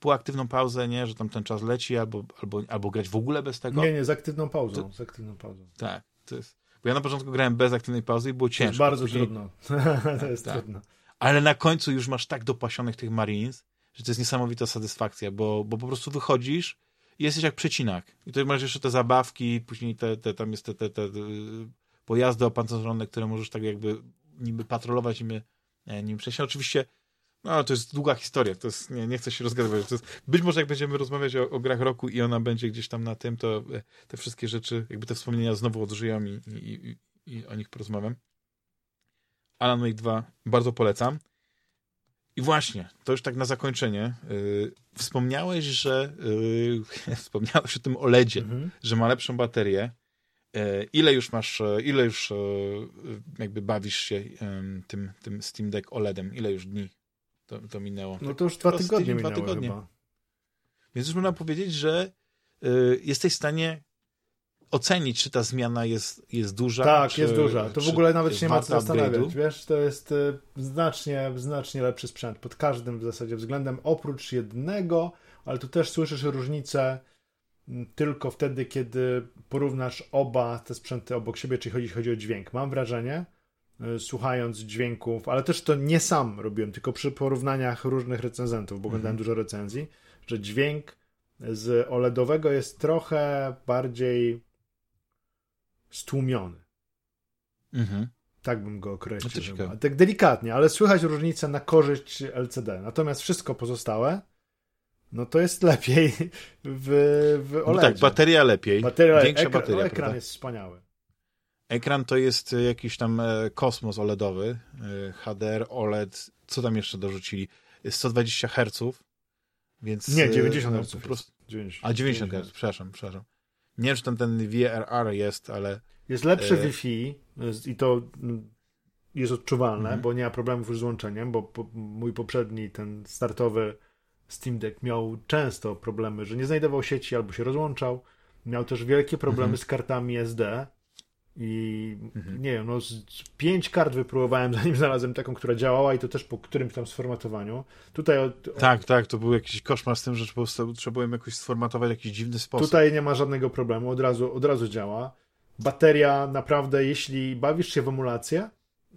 półaktywną pauzę, nie, że tam ten czas leci, albo, albo, albo grać w ogóle bez tego. Nie, nie, z aktywną pauzą. To, z aktywną pauzą. Tak, to jest. Bo ja na początku grałem bez aktywnej pauzy i było ciężko. To jest bardzo Później... trudno. (laughs) to jest tak. trudno. Ale na końcu już masz tak dopasionych tych Marines, że to jest niesamowita satysfakcja, bo, bo po prostu wychodzisz i jesteś jak przecinak. I to masz jeszcze te zabawki, później te, te tam jest te, te, te pojazdy opancerzone, które możesz tak jakby niby patrolować, niby, nim przejść. Oczywiście no, to jest długa historia, to jest, nie, nie chcę się rozgadywać. Jest, być może jak będziemy rozmawiać o, o, grach roku i ona będzie gdzieś tam na tym, to e, te wszystkie rzeczy, jakby te wspomnienia znowu odżyją i, i, i, i o nich porozmawiam. Alan Wake 2 bardzo polecam. I właśnie, to już tak na zakończenie. Yy, wspomniałeś, że yy, (laughs) wspomniałeś o tym OLEDzie, mhm. że ma lepszą baterię. Yy, ile już masz, ile już jakby bawisz się tym, tym Steam Deck OLEDem? Ile już dni to, to minęło. No to już dwa tygodnie minęło dwa tygodnie. Chyba. Więc już można powiedzieć, że y, jesteś w stanie ocenić, czy ta zmiana jest, jest duża. Tak, czy, jest duża. To w ogóle nawet się nie ma co zastanawiać. Wiesz, to jest y, znacznie, znacznie lepszy sprzęt pod każdym w zasadzie względem, oprócz jednego, ale tu też słyszysz różnicę mm, tylko wtedy, kiedy porównasz oba te sprzęty obok siebie, czyli chodzi, chodzi o dźwięk. Mam wrażenie, słuchając dźwięków, ale też to nie sam robiłem, tylko przy porównaniach różnych recenzentów, bo oglądałem mhm. dużo recenzji, że dźwięk z OLEDowego jest trochę bardziej stłumiony. Mhm. Tak bym go określił. No tak delikatnie, ale słychać różnicę na korzyść LCD. Natomiast wszystko pozostałe, no to jest lepiej w, w OLEDzie. No tak, bateria lepiej. Bateria, Większa ekran, bateria, ekran jest wspaniały. Ekran to jest e, jakiś tam e, kosmos OLEDowy, e, HDR, OLED, co tam jeszcze dorzucili? 120 Hz, więc... Nie, 90 no, Hz. Prostu... 90, A, 90 Hz, przepraszam, przepraszam. Nie wiem, czy tam ten VRR jest, ale... Jest lepszy e... Wi-Fi i to jest odczuwalne, mhm. bo nie ma problemów już z łączeniem, bo po, mój poprzedni, ten startowy Steam Deck miał często problemy, że nie znajdował sieci albo się rozłączał. Miał też wielkie problemy mhm. z kartami SD, i mhm. nie wiem, no z, pięć kart wypróbowałem, (laughs) zanim znalazłem taką, która działała i to też po którymś tam sformatowaniu. Tutaj od, od... Tak, tak, to był jakiś koszmar z tym, że po prostu trzeba było jakoś sformatować w jakiś dziwny sposób. Tutaj nie ma żadnego problemu, od razu, od razu działa. Bateria naprawdę, jeśli bawisz się w emulację,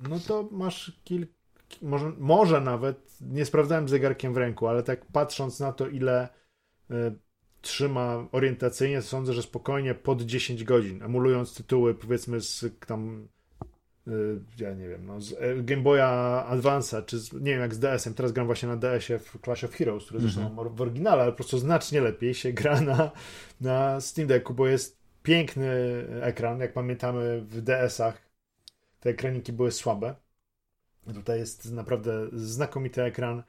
no to masz kilka, może, może nawet, nie sprawdzałem zegarkiem w ręku, ale tak patrząc na to, ile y, trzyma orientacyjnie, sądzę, że spokojnie pod 10 godzin, emulując tytuły powiedzmy z tam y, ja nie wiem, no, z e, Game Boya Advance'a, czy z, nie wiem jak z DS-em, teraz gram właśnie na DS-ie w Clash of Heroes, który zresztą mm -hmm. w oryginale, ale po prostu znacznie lepiej się gra na, na Steam Decku, bo jest piękny ekran, jak pamiętamy w DS-ach te ekraniki były słabe. Tutaj jest naprawdę znakomity ekran,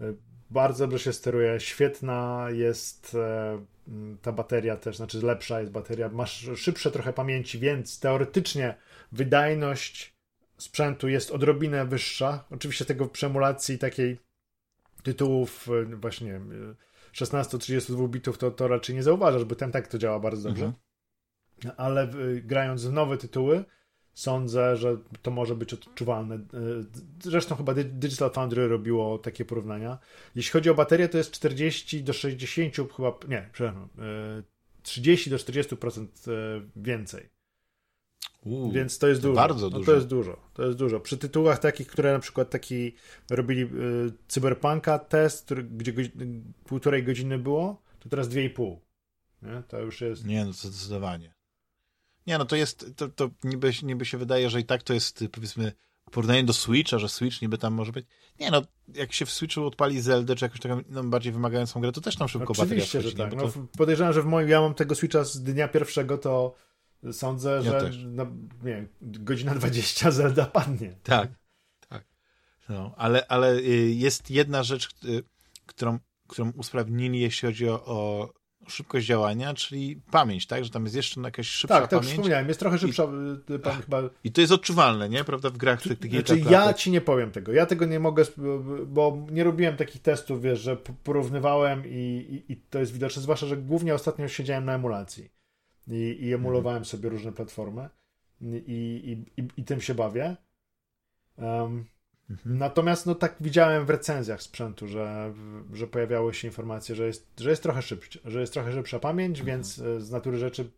y, bardzo dobrze się steruje, świetna jest e, ta bateria też, znaczy lepsza jest bateria, masz szybsze trochę pamięci, więc teoretycznie wydajność sprzętu jest odrobinę wyższa. Oczywiście tego w przemulacji takiej tytułów e, właśnie 16-32 bitów to, to raczej nie zauważasz, bo ten tak to działa bardzo dobrze. Mhm. Ale grając w nowe tytuły, sądzę, że to może być odczuwalne. Zresztą chyba Digital Foundry robiło takie porównania. Jeśli chodzi o baterię, to jest 40 do 60, chyba, nie, przepraszam, 30 do 40% więcej. Uu, Więc to jest dużo. Bardzo no, dużo. to jest dużo. To jest dużo. Przy tytułach takich, które na przykład taki robili y, Cyberpunka test, który, gdzie półtorej godziny było, to teraz dwie i pół. Nie? To już jest. Nie, no zdecydowanie. Nie, no to jest, to, to niby, niby się wydaje, że i tak to jest powiedzmy porównanie do Switcha, że Switch niby tam może być. Nie no, jak się w Switchu odpali Zelda, czy jakąś taką no, bardziej wymagającą grę, to też tam szybko Oczywiście, bateria że tak. to... No, podejrzewam, że w moim, ja mam tego Switcha z dnia pierwszego, to Sądzę, ja że no, nie godzina 20 (laughs) Zelda padnie. Tak, tak. No, ale, ale y, jest jedna rzecz, y, którą, którą usprawnili, jeśli chodzi o, o szybkość działania, czyli pamięć, tak? Że tam jest jeszcze jakaś szybsza tak, pamięć. Tak, wspomniałem, jest trochę szybsza y, pamięć chyba. I to jest odczuwalne, nie? Prawda? W grach tych takich Znaczy ja ci nie powiem tego. Ja tego nie mogę, bo nie robiłem takich testów, wiesz, że porównywałem i, i, i to jest widoczne, zwłaszcza, że głównie ostatnio siedziałem na emulacji i, i emulowałem sobie różne platformy i, i, i, tym się bawię. Um, mhm. Natomiast no tak widziałem w recenzjach sprzętu, że, że pojawiały się informacje, że jest, że jest trochę szybsza, że jest trochę szybsza pamięć, mhm. więc e, z natury rzeczy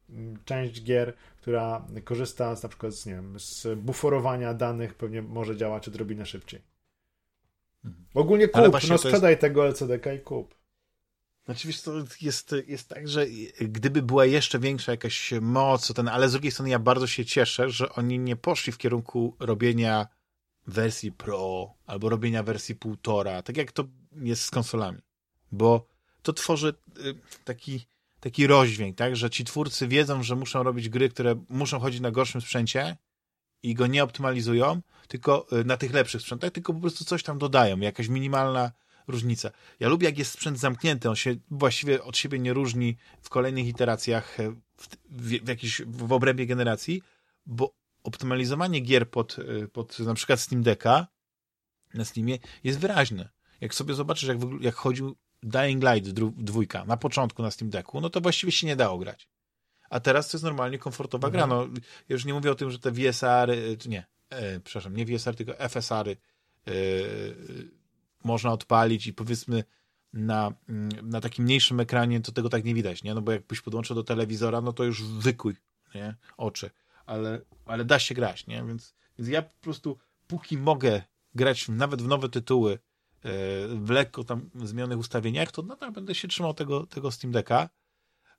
część gier, która korzysta z, na przykład z, nie wiem, z buforowania danych pewnie może działać odrobinę szybciej. Mhm. Ogólnie kup, no sprzedaj jest... tego LCDK i kup. Znaczy, wiesz, to jest, jest tak, że gdyby była jeszcze większa jakaś moc, ten, ale z drugiej strony ja bardzo się cieszę, że oni nie poszli w kierunku robienia wersji Pro albo robienia wersji półtora, tak jak to jest z konsolami. Bo to tworzy y, taki, taki rozdźwięk, tak, że ci twórcy wiedzą, że muszą robić gry, które muszą chodzić na gorszym sprzęcie i go nie optymalizują, tylko y, na tych lepszych sprzętach, tylko po prostu coś tam dodają, jakaś minimalna różnica. Ja lubię, jak jest sprzęt zamknięty, on się właściwie od siebie nie różni w kolejnych iteracjach, w, w, w, jakiś, w obrębie generacji, bo optymalizowanie gier pod, e, pod na przykład Steam Decka na Steamie jest wyraźne. Jak sobie zobaczysz, jak, jak chodził Dying Light dwójka na początku na Steam Decku, no to właściwie się nie dało grać. A teraz to jest normalnie komfortowa mhm. gra. No, ja już nie mówię o tym, że te VSR, czy nie, e, przepraszam, nie VSR, tylko FSR-y e, można odpalić i powiedzmy na, mm, na takim mniejszym ekranie to tego tak nie widać, nie? No bo jakbyś podłączył do telewizora, no to już wykuj, nie? Oczy. Ale, ale da się grać, nie? Więc, więc ja po prostu póki mogę grać nawet w nowe tytuły e, w lekko tam zmienionych ustawieniach, to nadal będę się trzymał tego, tego Steam Decka,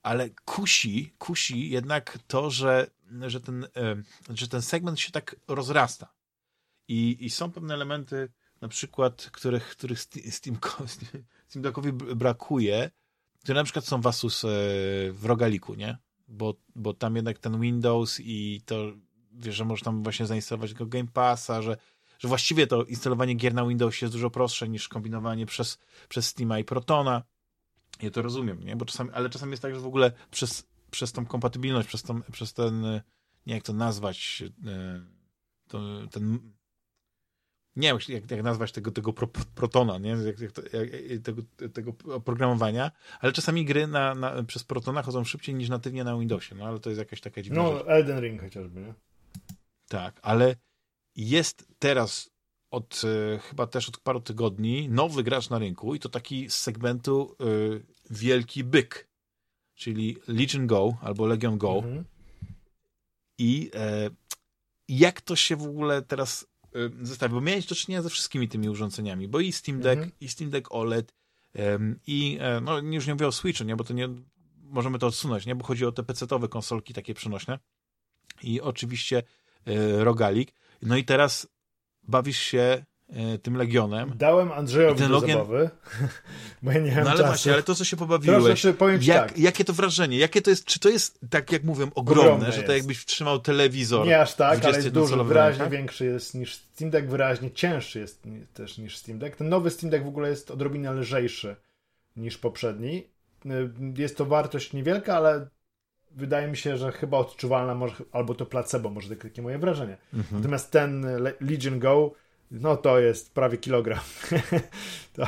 ale kusi, kusi jednak to, że, że, ten, e, że ten segment się tak rozrasta. I, i są pewne elementy, na przykład, których, których Steam, (laughs) Steam Deckowi brakuje, które na przykład są Vasus e, w rogaliku, nie? Bo, bo tam jednak ten Windows i to, wiesz, że możesz tam właśnie zainstalować go Game Passa, że, że właściwie to instalowanie gier na Windowsie jest dużo prostsze niż kombinowanie przez, przez Steama i Protona. Ja to rozumiem, nie? Bo czasami, ale czasami jest tak, że w ogóle przez, przez tą kompatybilność, przez, tą, przez ten, nie jak to nazwać, e, ten nie wiem, jak, jak nazwać tego, tego pro, Protona, nie? Jak, jak, jak, tego, tego oprogramowania, ale czasami gry na, na, przez Protona chodzą szybciej niż natywnie na Windowsie, no ale to jest jakaś taka dziwna No, rzecz. Elden Ring chociażby, nie? Tak, ale jest teraz od e, chyba też od paru tygodni nowy gracz na rynku i to taki z segmentu e, wielki byk, czyli Legion Go albo Legion Go. Mhm. I e, jak to się w ogóle teraz Y, zestawie, bo miałeś do czynienia ze wszystkimi tymi urządzeniami, bo i Steam Deck, mhm. i Steam Deck OLED, i e, no już nie mówię o Switchu, nie, bo to nie, możemy to odsunąć, nie, bo chodzi o te PC-owe konsolki takie przenośne i oczywiście e, rogalik. No i teraz bawisz się tym Legionem. Dałem Andrzejowi do Logan... zabawy, (laughs) bo ja nie miałem No ale czasu. właśnie, ale to, co się pobawiłeś, Proszę, powiem jak, tak. jakie to wrażenie, jakie to jest, czy to jest, tak jak mówię, ogromne, ogromne że to jakbyś wtrzymał telewizor. Nie aż tak, ale jest dużo, wyraźnie większy jest niż Steam Deck, wyraźnie cięższy jest też niż Steam Deck. Ten nowy Steam Deck w ogóle jest odrobinę lżejszy niż poprzedni. Y, jest to wartość niewielka, ale wydaje mi się, że chyba odczuwalna, może, albo to placebo, może takie moje wrażenie. Mhm. Natomiast ten Legion Go no to jest prawie kilogram. (laughs) to,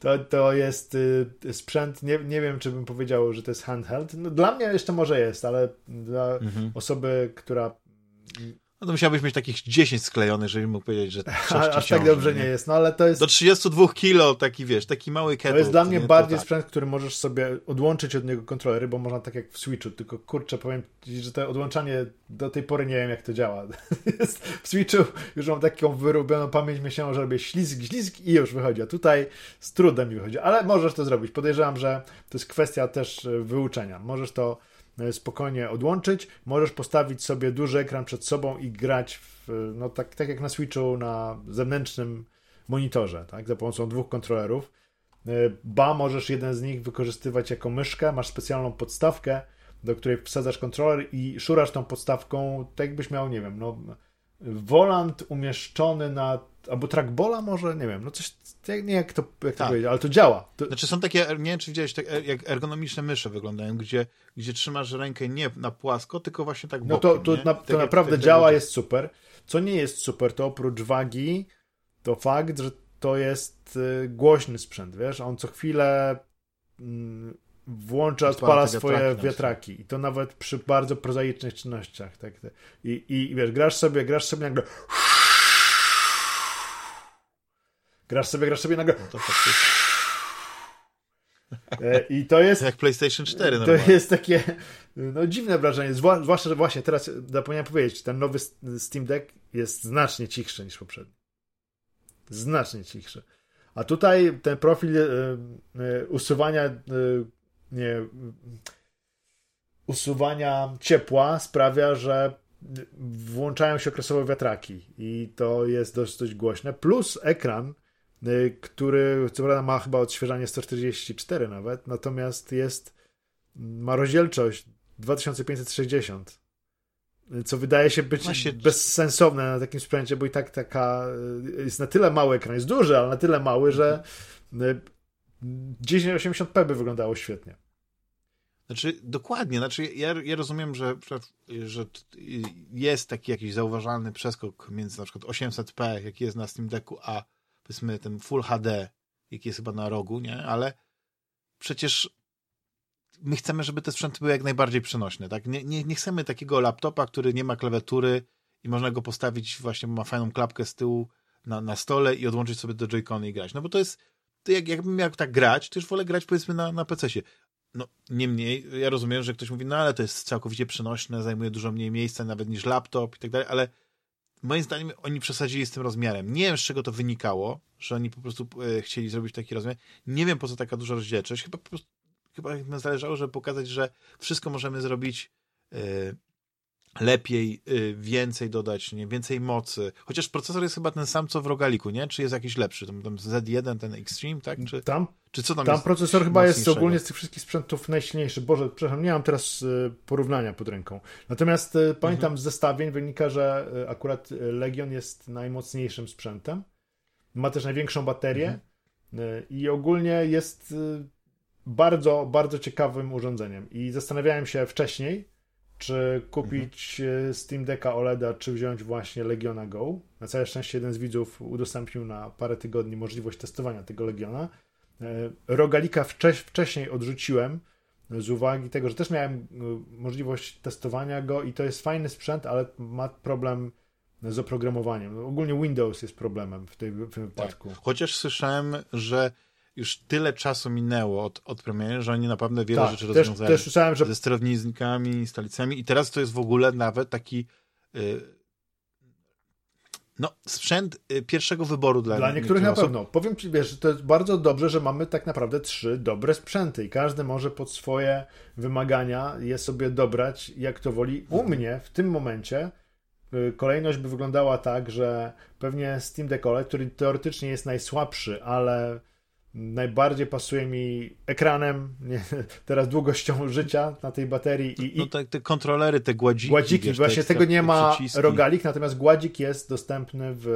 to, to jest y, sprzęt, nie, nie wiem, czy bym powiedział, że to jest handheld. No, dla mnie jeszcze może jest, ale dla mhm. osoby, która no to musiałbyś mieć takich 10 sklejonych, żeby mógł powiedzieć, że (laughs) Aż tak dobrze nie? nie jest, no ale to jest... Do 32 kilo taki, wiesz, taki mały kettle. To jest dla mnie nie? bardziej tak. sprzęt, który możesz sobie odłączyć od niego kontrolery, bo można tak jak w Switchu, tylko kurczę, powiem ci, że to odłączanie do tej pory nie wiem jak to działa. (laughs) w Switchu już mam taką wyrobioną pamięć, myślałem, że robię ślizg, ślizg i już wychodzi, a tutaj z trudem mi wychodzi, ale możesz to zrobić. Podejrzewam, że to jest kwestia też e, wyuczenia. Możesz to spokojnie odłączyć. Możesz postawić sobie duży ekran przed sobą i grać w, no tak, tak jak na Switchu na zewnętrznym monitorze, tak, za pomocą dwóch kontrolerów. E, ba, możesz jeden z nich wykorzystywać jako myszkę, masz specjalną podstawkę, do której wsadzasz kontroler i szurasz tą podstawką, tak jakbyś miał, nie wiem, no, volant umieszczony na albo trackbola może, nie wiem, no coś, nie jak to, jak tak. to powiedzieć, ale to działa. To... Znaczy są takie, nie wiem czy widziałeś, tak, e, jak ergonomiczne mysze wyglądają, gdzie, gdzie trzymasz rękę nie na płasko, tylko właśnie tak bokiem. No to, to, na, to tak naprawdę jak, działa, jest super. Co nie jest super, to oprócz wagi, to fakt, że to jest y, głośny sprzęt, wiesz, on co chwilę mm, włącza, odpala swoje wiatraki. I to nawet przy bardzo prozaicznych czynnościach. Tak, I, I wiesz, grasz sobie, grasz sobie nagle Grasz sobie, grasz sobie nagle. No to e, I to jest. Jak PlayStation 4. To jest takie no, dziwne wrażenie. Zwłaszcza, że właśnie teraz zapomniałem powiedzieć, ten nowy Steam Deck jest znacznie cichszy niż poprzedni. Znacznie cichszy. A tutaj ten profil y, y, usuwania y, nie, usuwania ciepła sprawia, że włączają się okresowo wiatraki i to jest dość, dość głośne. Plus ekran Y, który co prawda ma chyba odświeżanie 144 nawet, natomiast jest, ma rozdzielczość 2560 co wydaje się być Właśnie... bezsensowne na takim sprzęcie, bo i tak taka y, jest na tyle mały ekran, jest duży, ale na tyle mały, że 1080p y, by wyglądało świetnie. Znaczy, dokładnie, znaczy ja, ja rozumiem, że, że jest taki jakiś zauważalny przeskok między na przykład 800p, jaki jest na Steam Decku, a powiedzmy ten Full HD, jaki jest chyba na rogu, nie? Ale przecież my chcemy, żeby te sprzęty były jak najbardziej przenośne, tak? Nie, nie, nie chcemy takiego laptopa, który nie ma klawiatury i można go postawić właśnie, ma fajną klapkę z tyłu na, na stole i odłączyć sobie do Joy-Cony i grać. No bo to jest, to jak, jakbym miał tak grać, to już wolę grać powiedzmy na, na PC-sie. No, niemniej, ja rozumiem, że ktoś mówi, no ale to jest całkowicie przenośne, zajmuje dużo mniej miejsca nawet niż laptop i tak dalej, ale moim zdaniem oni przesadzili z tym rozmiarem. Nie wiem, z czego to wynikało, że oni po prostu e, chcieli zrobić taki rozmiar. Nie wiem, po co taka duża rozdzielczość. Chyba po prostu, chyba zależało, żeby pokazać, że wszystko możemy zrobić e, lepiej, y, więcej dodać, nie, więcej mocy. Chociaż procesor jest chyba ten sam, co w Rogaliku, nie? Czy jest jakiś lepszy? Tam, tam Z1, ten Extreme, tak? Czy, tam, czy co tam Tam procesor chyba jest ogólnie z tych wszystkich sprzętów najsilniejszy. Boże, przepraszam, nie mam teraz y, porównania pod ręką. Natomiast y, pamiętam mhm. z zestawień wynika, że akurat Legion jest najmocniejszym sprzętem. Ma też największą baterię mhm. i ogólnie jest bardzo, bardzo ciekawym urządzeniem. I zastanawiałem się wcześniej, czy kupić mhm. Steam Decka OLEDa, czy wziąć właśnie Legiona Go. Na całe szczęście jeden z widzów udostępnił na parę tygodni możliwość testowania tego Legiona. E, Rogalika wcześniej odrzuciłem z uwagi tego, że też miałem e, możliwość testowania go i to jest fajny sprzęt, ale ma problem z oprogramowaniem. Ogólnie Windows jest problemem w, tym wypadku. Tak. Chociaż słyszałem, że już tyle czasu minęło od, od premiery, że oni naprawdę wiele tak, rzeczy też, rozwiązali. Też słyszałem, że... Ze sterownikami, stolicami i teraz to jest w ogóle nawet taki yy, no, sprzęt y, pierwszego wyboru dla, dla niektórych na pewno. Powiem ci, wiesz, to jest bardzo dobrze, że mamy tak naprawdę trzy dobre sprzęty i każdy może pod swoje wymagania je sobie dobrać, jak to woli. U mnie w tym momencie y, kolejność by wyglądała tak, że pewnie Steam Deck OLED, który teoretycznie jest najsłabszy, ale najbardziej pasuje mi ekranem, nie, (laughs) teraz długością życia na tej baterii. I, no te, te kontrolery, te gładziki. Gładziki, wiesz, właśnie te, tego nie ma przyciski. rogalik, natomiast gładzik jest dostępny w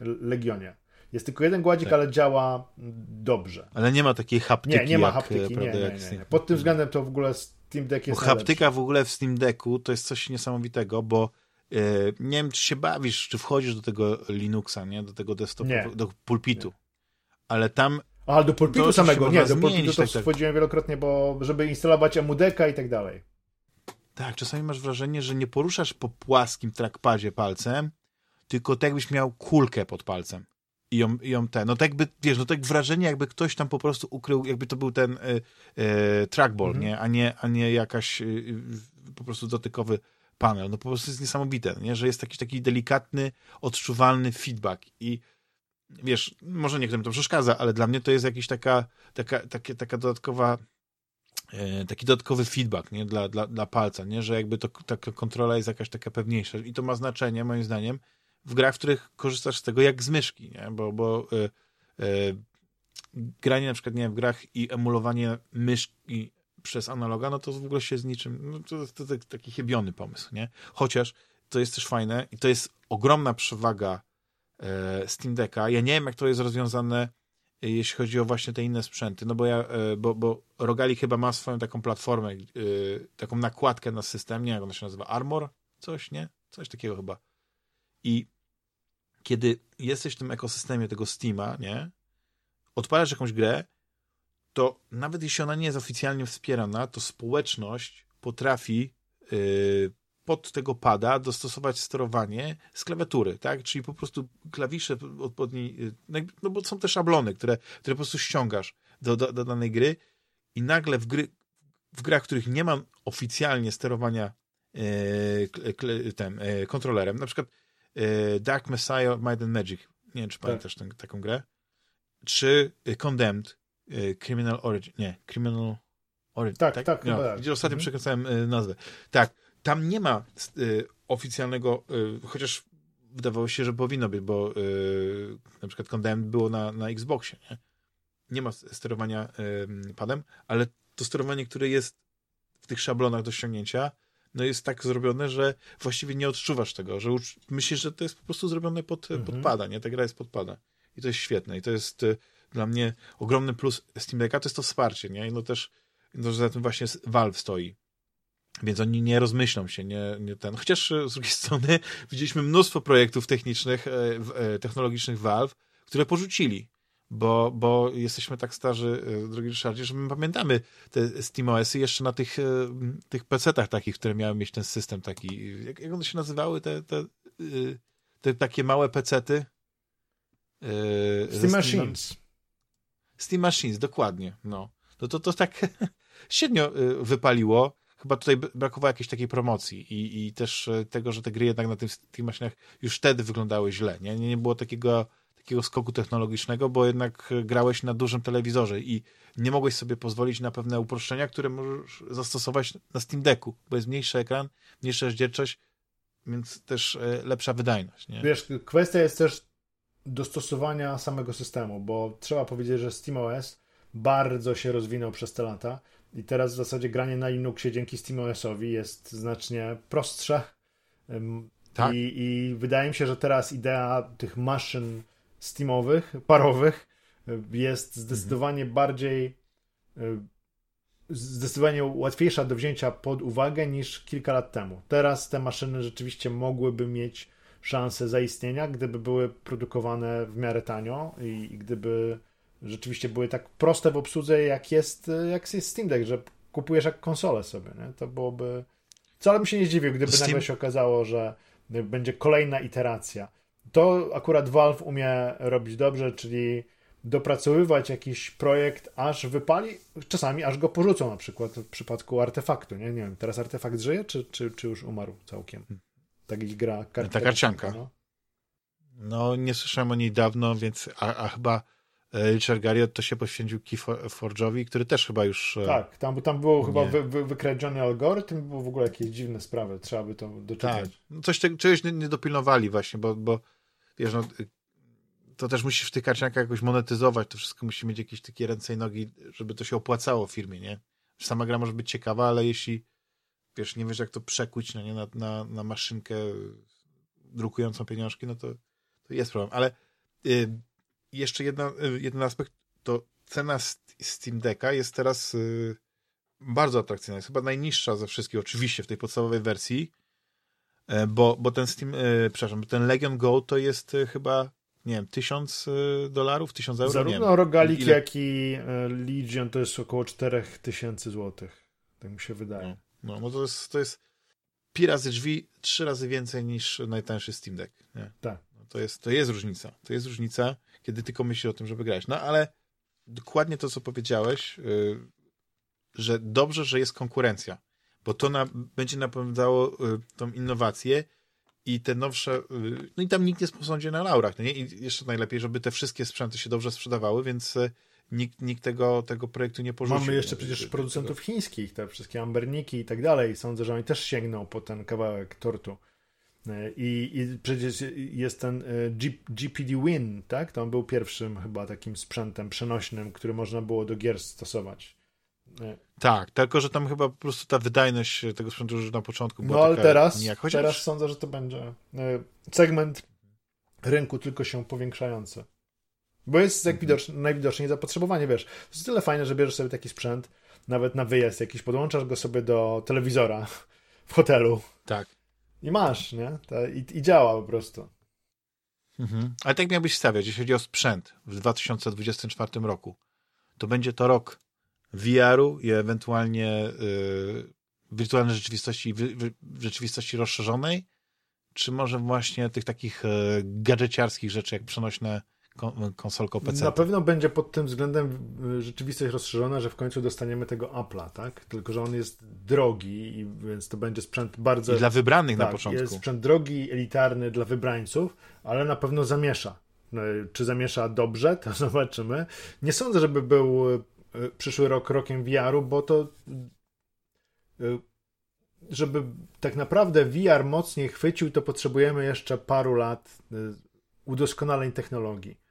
Legionie. Jest tylko jeden gładzik, tak. ale działa dobrze. Ale nie ma takiej haptyki. Nie, nie ma haptyki. Jak, nie, nie, nie, nie, Pod tym względem to w ogóle Steam Deck jest. Bo haptyka w ogóle w Steam Decku to jest coś niesamowitego, bo yy, nie wiem, czy się bawisz, czy wchodzisz do tego Linuxa, nie? Do tego desktopowego, do pulpitu. Ale tam a, do pulpitu samego. Nie, do pulpitu to tak, tak. wchodziłem wielokrotnie, bo żeby instalować emudeka i tak dalej. Tak, czasami masz wrażenie, że nie poruszasz po płaskim trackpadzie palcem, tylko tak jakbyś miał kulkę pod palcem. I ją, i ją ten, no tak jakby, wiesz, no tak wrażenie, jakby ktoś tam po prostu ukrył, jakby to był ten y, y, trackball, mhm. nie? A nie, a nie jakaś y, po prostu dotykowy panel. No po prostu jest niesamowite, nie? Że jest jakiś taki delikatny, odczuwalny feedback i wiesz, może niektórym to przeszkadza, ale dla mnie to jest jakiś taka, taka, taka dodatkowa e, taki dodatkowy feedback nie? Dla, dla, dla palca, nie? że jakby to, taka kontrola jest jakaś taka pewniejsza i to ma znaczenie moim zdaniem w grach, w których korzystasz z tego jak z myszki, nie? bo, bo y, y, granie na przykład nie w grach i emulowanie myszki przez analoga, no to w ogóle się z niczym, no to, to, to taki chybiony pomysł, nie? Chociaż to jest też fajne i to jest ogromna przewaga Steam Decka. Ja nie wiem, jak to jest rozwiązane, e, jeśli chodzi o właśnie te inne sprzęty, no bo ja, e, bo, bo Rogali chyba ma swoją taką platformę, e, taką nakładkę na system, nie jak ona się nazywa, Armor? Coś, nie? Coś takiego chyba. I kiedy jesteś w tym ekosystemie tego Steama, nie? Odpalasz jakąś grę, to nawet jeśli ona nie jest oficjalnie wspierana, to społeczność potrafi yy, pod tego pada dostosować sterowanie z klawiatury, tak? Czyli po prostu klawisze odpowiedniej, no, no bo są te szablony, które, które po prostu ściągasz do, do, do danej gry i nagle w, gry, w grach, w których nie ma oficjalnie sterowania ten, yy, kontrolerem, na przykład yy, Dark Messiah Might and Magic, nie wiem, czy tak. pamiętasz tę, taką grę, czy Condemned, Y, Criminal Origin, nie, Criminal Origin. Tak, tak, tak. No, tak. Gdzie ostatnio mhm. przekręcałem y, nazwę. Tak, tam nie ma y, oficjalnego, y, chociaż wydawało się, że powinno być, bo y, na przykład Condemned było na, na Xboxie, nie? Nie ma sterowania padem, ale to sterowanie, które jest w tych szablonach do ściągnięcia, no jest tak zrobione, że właściwie nie odczuwasz tego, że myślisz, że to jest po prostu zrobione pod, mhm. pod pada, nie? Ta gra jest pod pada. I to jest świetne. I to jest dla mnie ogromny plus Steam Decka to jest to wsparcie, nie? I no też, no, że za tym właśnie Valve stoi. Więc oni nie rozmyślą się, nie, nie ten. Chociaż z drugiej strony (laughs) widzieliśmy mnóstwo projektów technicznych, e, e, technologicznych Valve, które porzucili, bo, bo jesteśmy tak starzy, e, drogi Ryszardzie, że my pamiętamy te SteamOSy jeszcze na tych, tych PC-tach takich, które miały mieć ten system taki, jak, jak one się nazywały, te, te, te takie małe PC-ty? Steam Machines. Steam Machines, dokładnie. No. To, to, to tak (laughs) średnio wypaliło. Chyba tutaj brakowało jakiejś takiej promocji i, i też y, tego, że te gry jednak na tych Steam Machinach już wtedy wyglądały źle. Nie, nie było takiego, takiego skoku technologicznego, bo jednak grałeś na dużym telewizorze i nie mogłeś sobie pozwolić na pewne uproszczenia, które możesz zastosować na Steam Decku, bo jest mniejszy ekran, mniejsza rozdzielczość, więc też y, lepsza wydajność. Nie? Wiesz, kwestia jest też dostosowania samego systemu, bo trzeba powiedzieć, że SteamOS bardzo się rozwinął przez te lata i teraz w zasadzie granie na Linuxie dzięki SteamOSowi jest znacznie prostsze. Tak. I, I wydaje mi się, że teraz idea tych maszyn Steamowych, parowych jest zdecydowanie mhm. bardziej zdecydowanie łatwiejsza do wzięcia pod uwagę niż kilka lat temu. Teraz te maszyny rzeczywiście mogłyby mieć szansę zaistnienia, gdyby były produkowane w miarę tanio i, i gdyby rzeczywiście były tak proste w obsłudze, jak jest, jak jest Steam Deck, że kupujesz jak konsolę sobie, nie? To byłoby... Wcale bym się nie zdziwił, gdyby Steam... nagle się okazało, że będzie kolejna iteracja. To akurat Valve umie robić dobrze, czyli dopracowywać jakiś projekt, aż wypali, czasami aż go porzucą, na przykład w przypadku artefaktu, nie? Nie wiem, teraz artefakt żyje, czy, czy, czy już umarł całkiem? Taki gra kart Ta karcianka. No. no. nie słyszałem o niej dawno, więc a, a chyba Richard Garriott to się poświęcił Keyforge'owi, który też chyba już... E, tak, tam, tam było nie. chyba wy, wy, wykradziony algorytm, było w ogóle jakieś dziwne sprawy, trzeba by to doczytać. Tak, no coś te, czegoś nie, nie, dopilnowali właśnie, bo, bo wiesz, no, to też musisz w tych karciankach jakoś monetyzować, to wszystko musi mieć jakieś takie ręce i nogi, żeby to się opłacało firmie, nie? Sama gra może być ciekawa, ale jeśli wiesz, nie wiesz jak to przekuć no nie, na, na, na maszynkę drukującą pieniążki, no to, to jest problem. Ale jeszcze jedna, y, jeden aspekt, to cena Steam Decka jest teraz y, bardzo atrakcyjna. Jest chyba najniższa ze wszystkich, oczywiście w tej podstawowej wersji, y, bo, bo ten Steam, y, przepraszam, ten Legion Go to jest y, chyba nie wiem, tysiąc dolarów, tysiąc euro? Zarówno Rogalik, Ile? jak i Legion to jest około czterech tysięcy złotych. Tak mi się wydaje. No. No, no to jest, to jest pi razy drzwi, trzy razy więcej niż najtańszy Steam Deck. Nie? Tak. No to, jest, to jest różnica. To jest różnica, kiedy tylko myślisz o tym, żeby grać. No ale dokładnie to, co powiedziałeś, yy, że dobrze, że jest konkurencja, bo to na, będzie napędzało yy, tą innowację i te nowsze, yy, no i tam nikt nie sądzi na laurach, no nie? I jeszcze najlepiej, żeby te wszystkie sprzęty się dobrze sprzedawały, więc y, nikt, nikt tego, tego projektu nie porzucił. Mamy jeszcze przecież producentów chińskich, te wszystkie amberniki i tak dalej. Sądzę, że oni też sięgną po ten kawałek tortu. I, I, przecież jest ten y, G, GPD Win, tak? To on był pierwszym chyba takim sprzętem przenośnym, który można było do gier stosować. Tak, tylko że tam chyba po prostu ta wydajność tego sprzętu już na początku była No ale teraz, nijak, chociaż... teraz sądzę, że to będzie segment rynku tylko się powiększający. Bo jest jak widocz, najwidoczniej zapotrzebowanie, wiesz. To jest tyle fajne, że bierzesz sobie taki sprzęt, nawet na wyjazd jakiś, podłączasz go sobie do telewizora w hotelu. Tak. I masz, nie? I, i działa po prostu. Mhm. Ale tak miałbyś stawiać, jeśli chodzi o sprzęt w 2024 roku. To będzie to rok VR-u i ewentualnie yy, wirtualnej rzeczywistości, rzeczywistości rozszerzonej, czy może właśnie tych takich yy, gadżeciarskich rzeczy, jak przenośne konsolką PC. Na pewno będzie pod tym względem y, rzeczywistość rozszerzona, że w końcu dostaniemy tego Apple'a, tak? Tylko, że on jest drogi, więc to będzie sprzęt bardzo... I dla wybranych tak, na początku. jest sprzęt drogi, elitarny dla wybrańców, ale na pewno zamiesza. No, czy zamiesza dobrze, to (laughs) zobaczymy. Nie sądzę, żeby był y, przyszły rok rokiem VR-u, bo to y, żeby tak naprawdę VR mocniej chwycił, to potrzebujemy jeszcze paru lat udoskonaleń technologii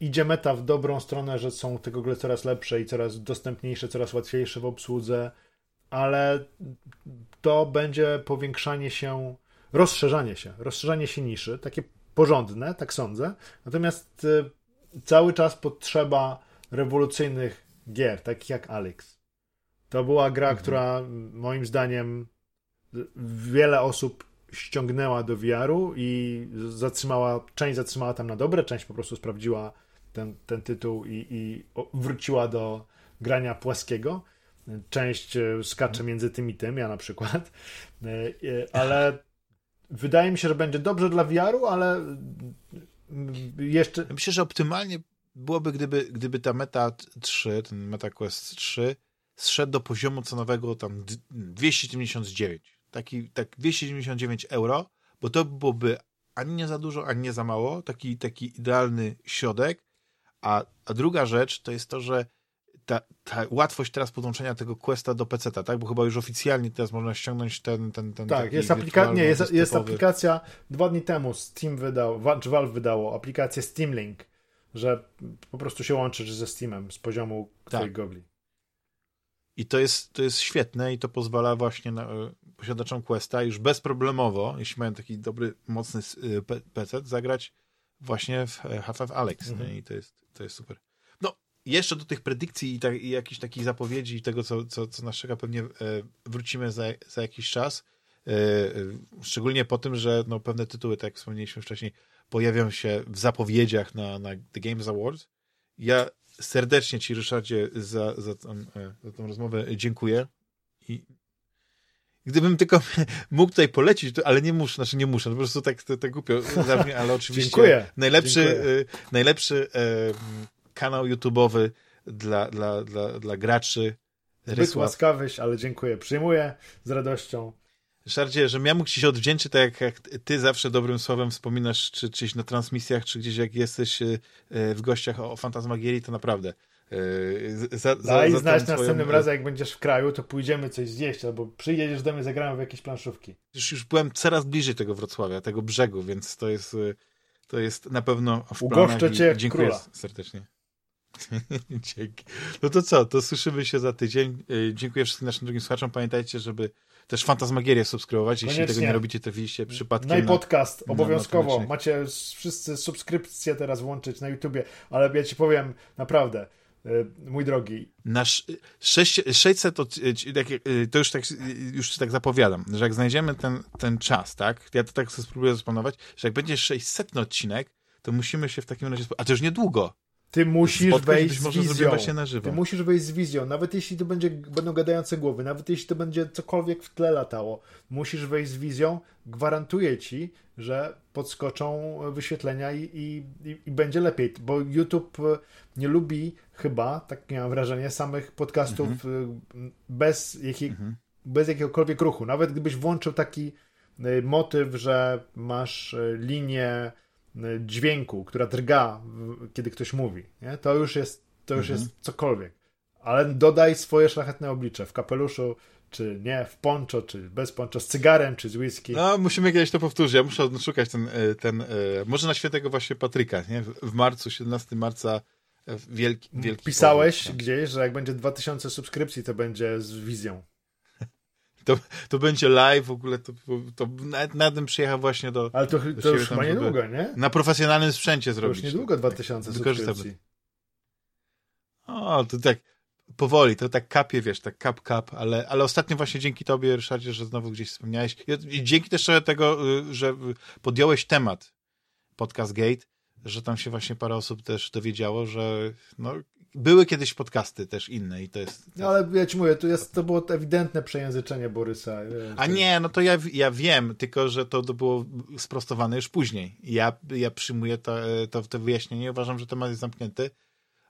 idzie meta w dobrą stronę, że są te gogle coraz lepsze i coraz dostępniejsze, coraz łatwiejsze w obsłudze, ale to będzie powiększanie się, rozszerzanie się, rozszerzanie się niszy, takie porządne, tak sądzę. Natomiast y, cały czas potrzeba rewolucyjnych gier, takich jak Alex. To była gra, mhm. która moim zdaniem wiele osób ściągnęła do VR-u i zatrzymała, część zatrzymała tam na dobre, część po prostu sprawdziła ten, ten tytuł i, i wróciła do grania płaskiego. Część e, skacze między tym i tym, ja na przykład. E, e, ale wydaje mi się, że będzie dobrze dla VR-u, ale jeszcze... Myślę, że optymalnie byłoby, gdyby, gdyby ta Meta 3, ten Meta Quest 3 zszedł do poziomu cenowego tam 299 taki, tak 299 euro, bo to byłoby ani nie za dużo, ani nie za mało, taki, taki idealny środek, a, a druga rzecz to jest to, że ta, ta łatwość teraz podłączenia tego Questa do PC, tak? Bo chyba już oficjalnie teraz można ściągnąć ten. ten, ten tak, jest, aplika nie, jest, jest aplikacja. Dwa dni temu Steam wydał, czy Valve wydało aplikację Steam Link, że po prostu się łączysz ze Steamem z poziomu tak. twoich gogli. I to jest, to jest świetne i to pozwala właśnie na, e, posiadaczom Questa już bezproblemowo, jeśli mają taki dobry, mocny e, PC, zagrać właśnie w e, Half-Life Alex. Mhm. I to jest, to jest super. No, jeszcze do tych predykcji i, tak, i jakichś takich zapowiedzi i tego, co, co, co nas czeka, pewnie wrócimy za, za jakiś czas. Szczególnie po tym, że no, pewne tytuły, tak jak wspomnieliśmy wcześniej, pojawią się w zapowiedziach na, na The Games Awards. Ja serdecznie Ci, Ryszardzie, za, za, tą, e, za tą rozmowę dziękuję. I gdybym tylko (laughs) mógł tutaj polecić, to, ale nie muszę, znaczy nie muszę, po prostu tak, tak, tak głupio zabrzmi, ale (laughs) oczywiście dziękuję. najlepszy, dziękuję. najlepszy e, kanał YouTube'owy dla, dla, dla, dla graczy. Zbyt łaskawyś, ale dziękuję. Przyjmuję z radością. Ryszardzie, że ja mógł ci się odwdzięczyć, tak jak, jak ty zawsze dobrym słowem wspominasz, czy czyś na transmisjach, czy gdzieś jak jesteś e, w gościach o Fantasmagierii, to naprawdę e, za, Daj za znać twoją... następnym razem, jak będziesz w kraju, to pójdziemy coś zjeść, albo przyjedziesz do mnie, zagramy w jakieś planszówki. Już, już byłem coraz bliżej tego Wrocławia, tego brzegu, więc to jest, e, to jest na pewno w Ugoszczę cię Dziękuję króla. serdecznie. (laughs) Dzięki. No to co, to słyszymy się za tydzień. Dziękuję wszystkim naszym drugim słuchaczom. Pamiętajcie, żeby też Fantasmagierię subskrybować. Jeśli Koniecznie. tego nie robicie, to widzicie przypadkiem. No i podcast, na, obowiązkowo. Na Macie wszyscy subskrypcje teraz włączyć na YouTubie, ale ja ci powiem, naprawdę, y, mój drogi. Nasz 600 to, y, to już tak, już tak zapowiadam, że jak znajdziemy ten, ten czas, tak? Ja to tak sobie spróbuję zaplanować, że jak będzie 600 odcinek, to musimy się w takim razie. A to już niedługo. Ty musisz Spotkać, wejść z wizją. właśnie na żywo. Ty musisz wejść z wizją. Nawet jeśli to będzie, będą gadające głowy, nawet jeśli to będzie cokolwiek w tle latało, musisz wejść z wizją. Gwarantuję ci, że podskoczą wyświetlenia i, i, i, będzie lepiej, bo YouTube e, nie lubi chyba, tak miałem wrażenie, samych podcastów Mhm. e, bez, jakiej, bez jakiegokolwiek ruchu. Nawet gdybyś włączył taki e, motyw, że masz linię dźwięku, która drga, kiedy ktoś mówi, nie? to już jest to już Mhm. jest cokolwiek. Ale dodaj swoje szlachetne oblicze w kapeluszu, czy nie, w poncho, czy bez poncho, z cygarem, czy z whisky. No, musimy kiedyś to powtórzyć. Ja muszę odszukać ten, e, ten e, może na świętego właśnie Patryka, nie? W- marcu, 17 marca e, wielki, wielki Pisałeś powrót, no. gdzieś, że jak będzie 2000 subskrypcji, to będzie z wizją. To, to będzie live w ogóle, to, to nawet, nawet bym przyjechał właśnie do, Ale to, to już chyba niedługo, nie? na profesjonalnym sprzęcie To zrobić. już niedługo 2000 Wykorzystamy. subskrypcji. O, to tak powoli, to tak kapie, wiesz, tak kap, kap, ale, ale ostatnio właśnie dzięki tobie, Ryszardzie, że znowu gdzieś wspomniałeś i dzięki też tego, y, że podjąłeś temat Podcast Gate, że tam się właśnie parę osób też dowiedziało, że no, były kiedyś podcasty też inne i to jest... No ale ja ci mówię, to, jest, to było ewidentne przejęzyczenie Borysa. A nie, no to ja, ja wiem, tylko że to, to było sprostowane już później. Ja, ja przyjmuję to, to, to wyjaśnienie, uważam, że temat jest zamknięty,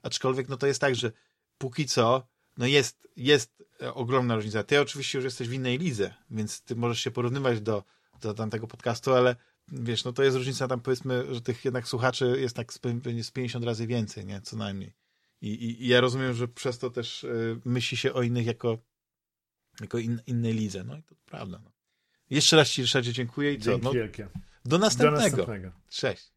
aczkolwiek no to jest tak, że póki co, no jest, jest e, ogromna różnica. Ty oczywiście już jesteś w innej lidze, więc ty możesz się porównywać do, do tamtego podcastu, ale wiesz, no to jest różnica tam powiedzmy, że tych jednak słuchaczy jest tak z 50 razy więcej, nie? Co najmniej. I, i, i ja rozumiem, że przez to też y, myśli się o innych jako, jako in, innej lidze. No i to prawda. No. Jeszcze raz Ci, Ryszardzie, dziękuję i co? Dzięki No, wielkie. do Do następnego. następnego. Cześć.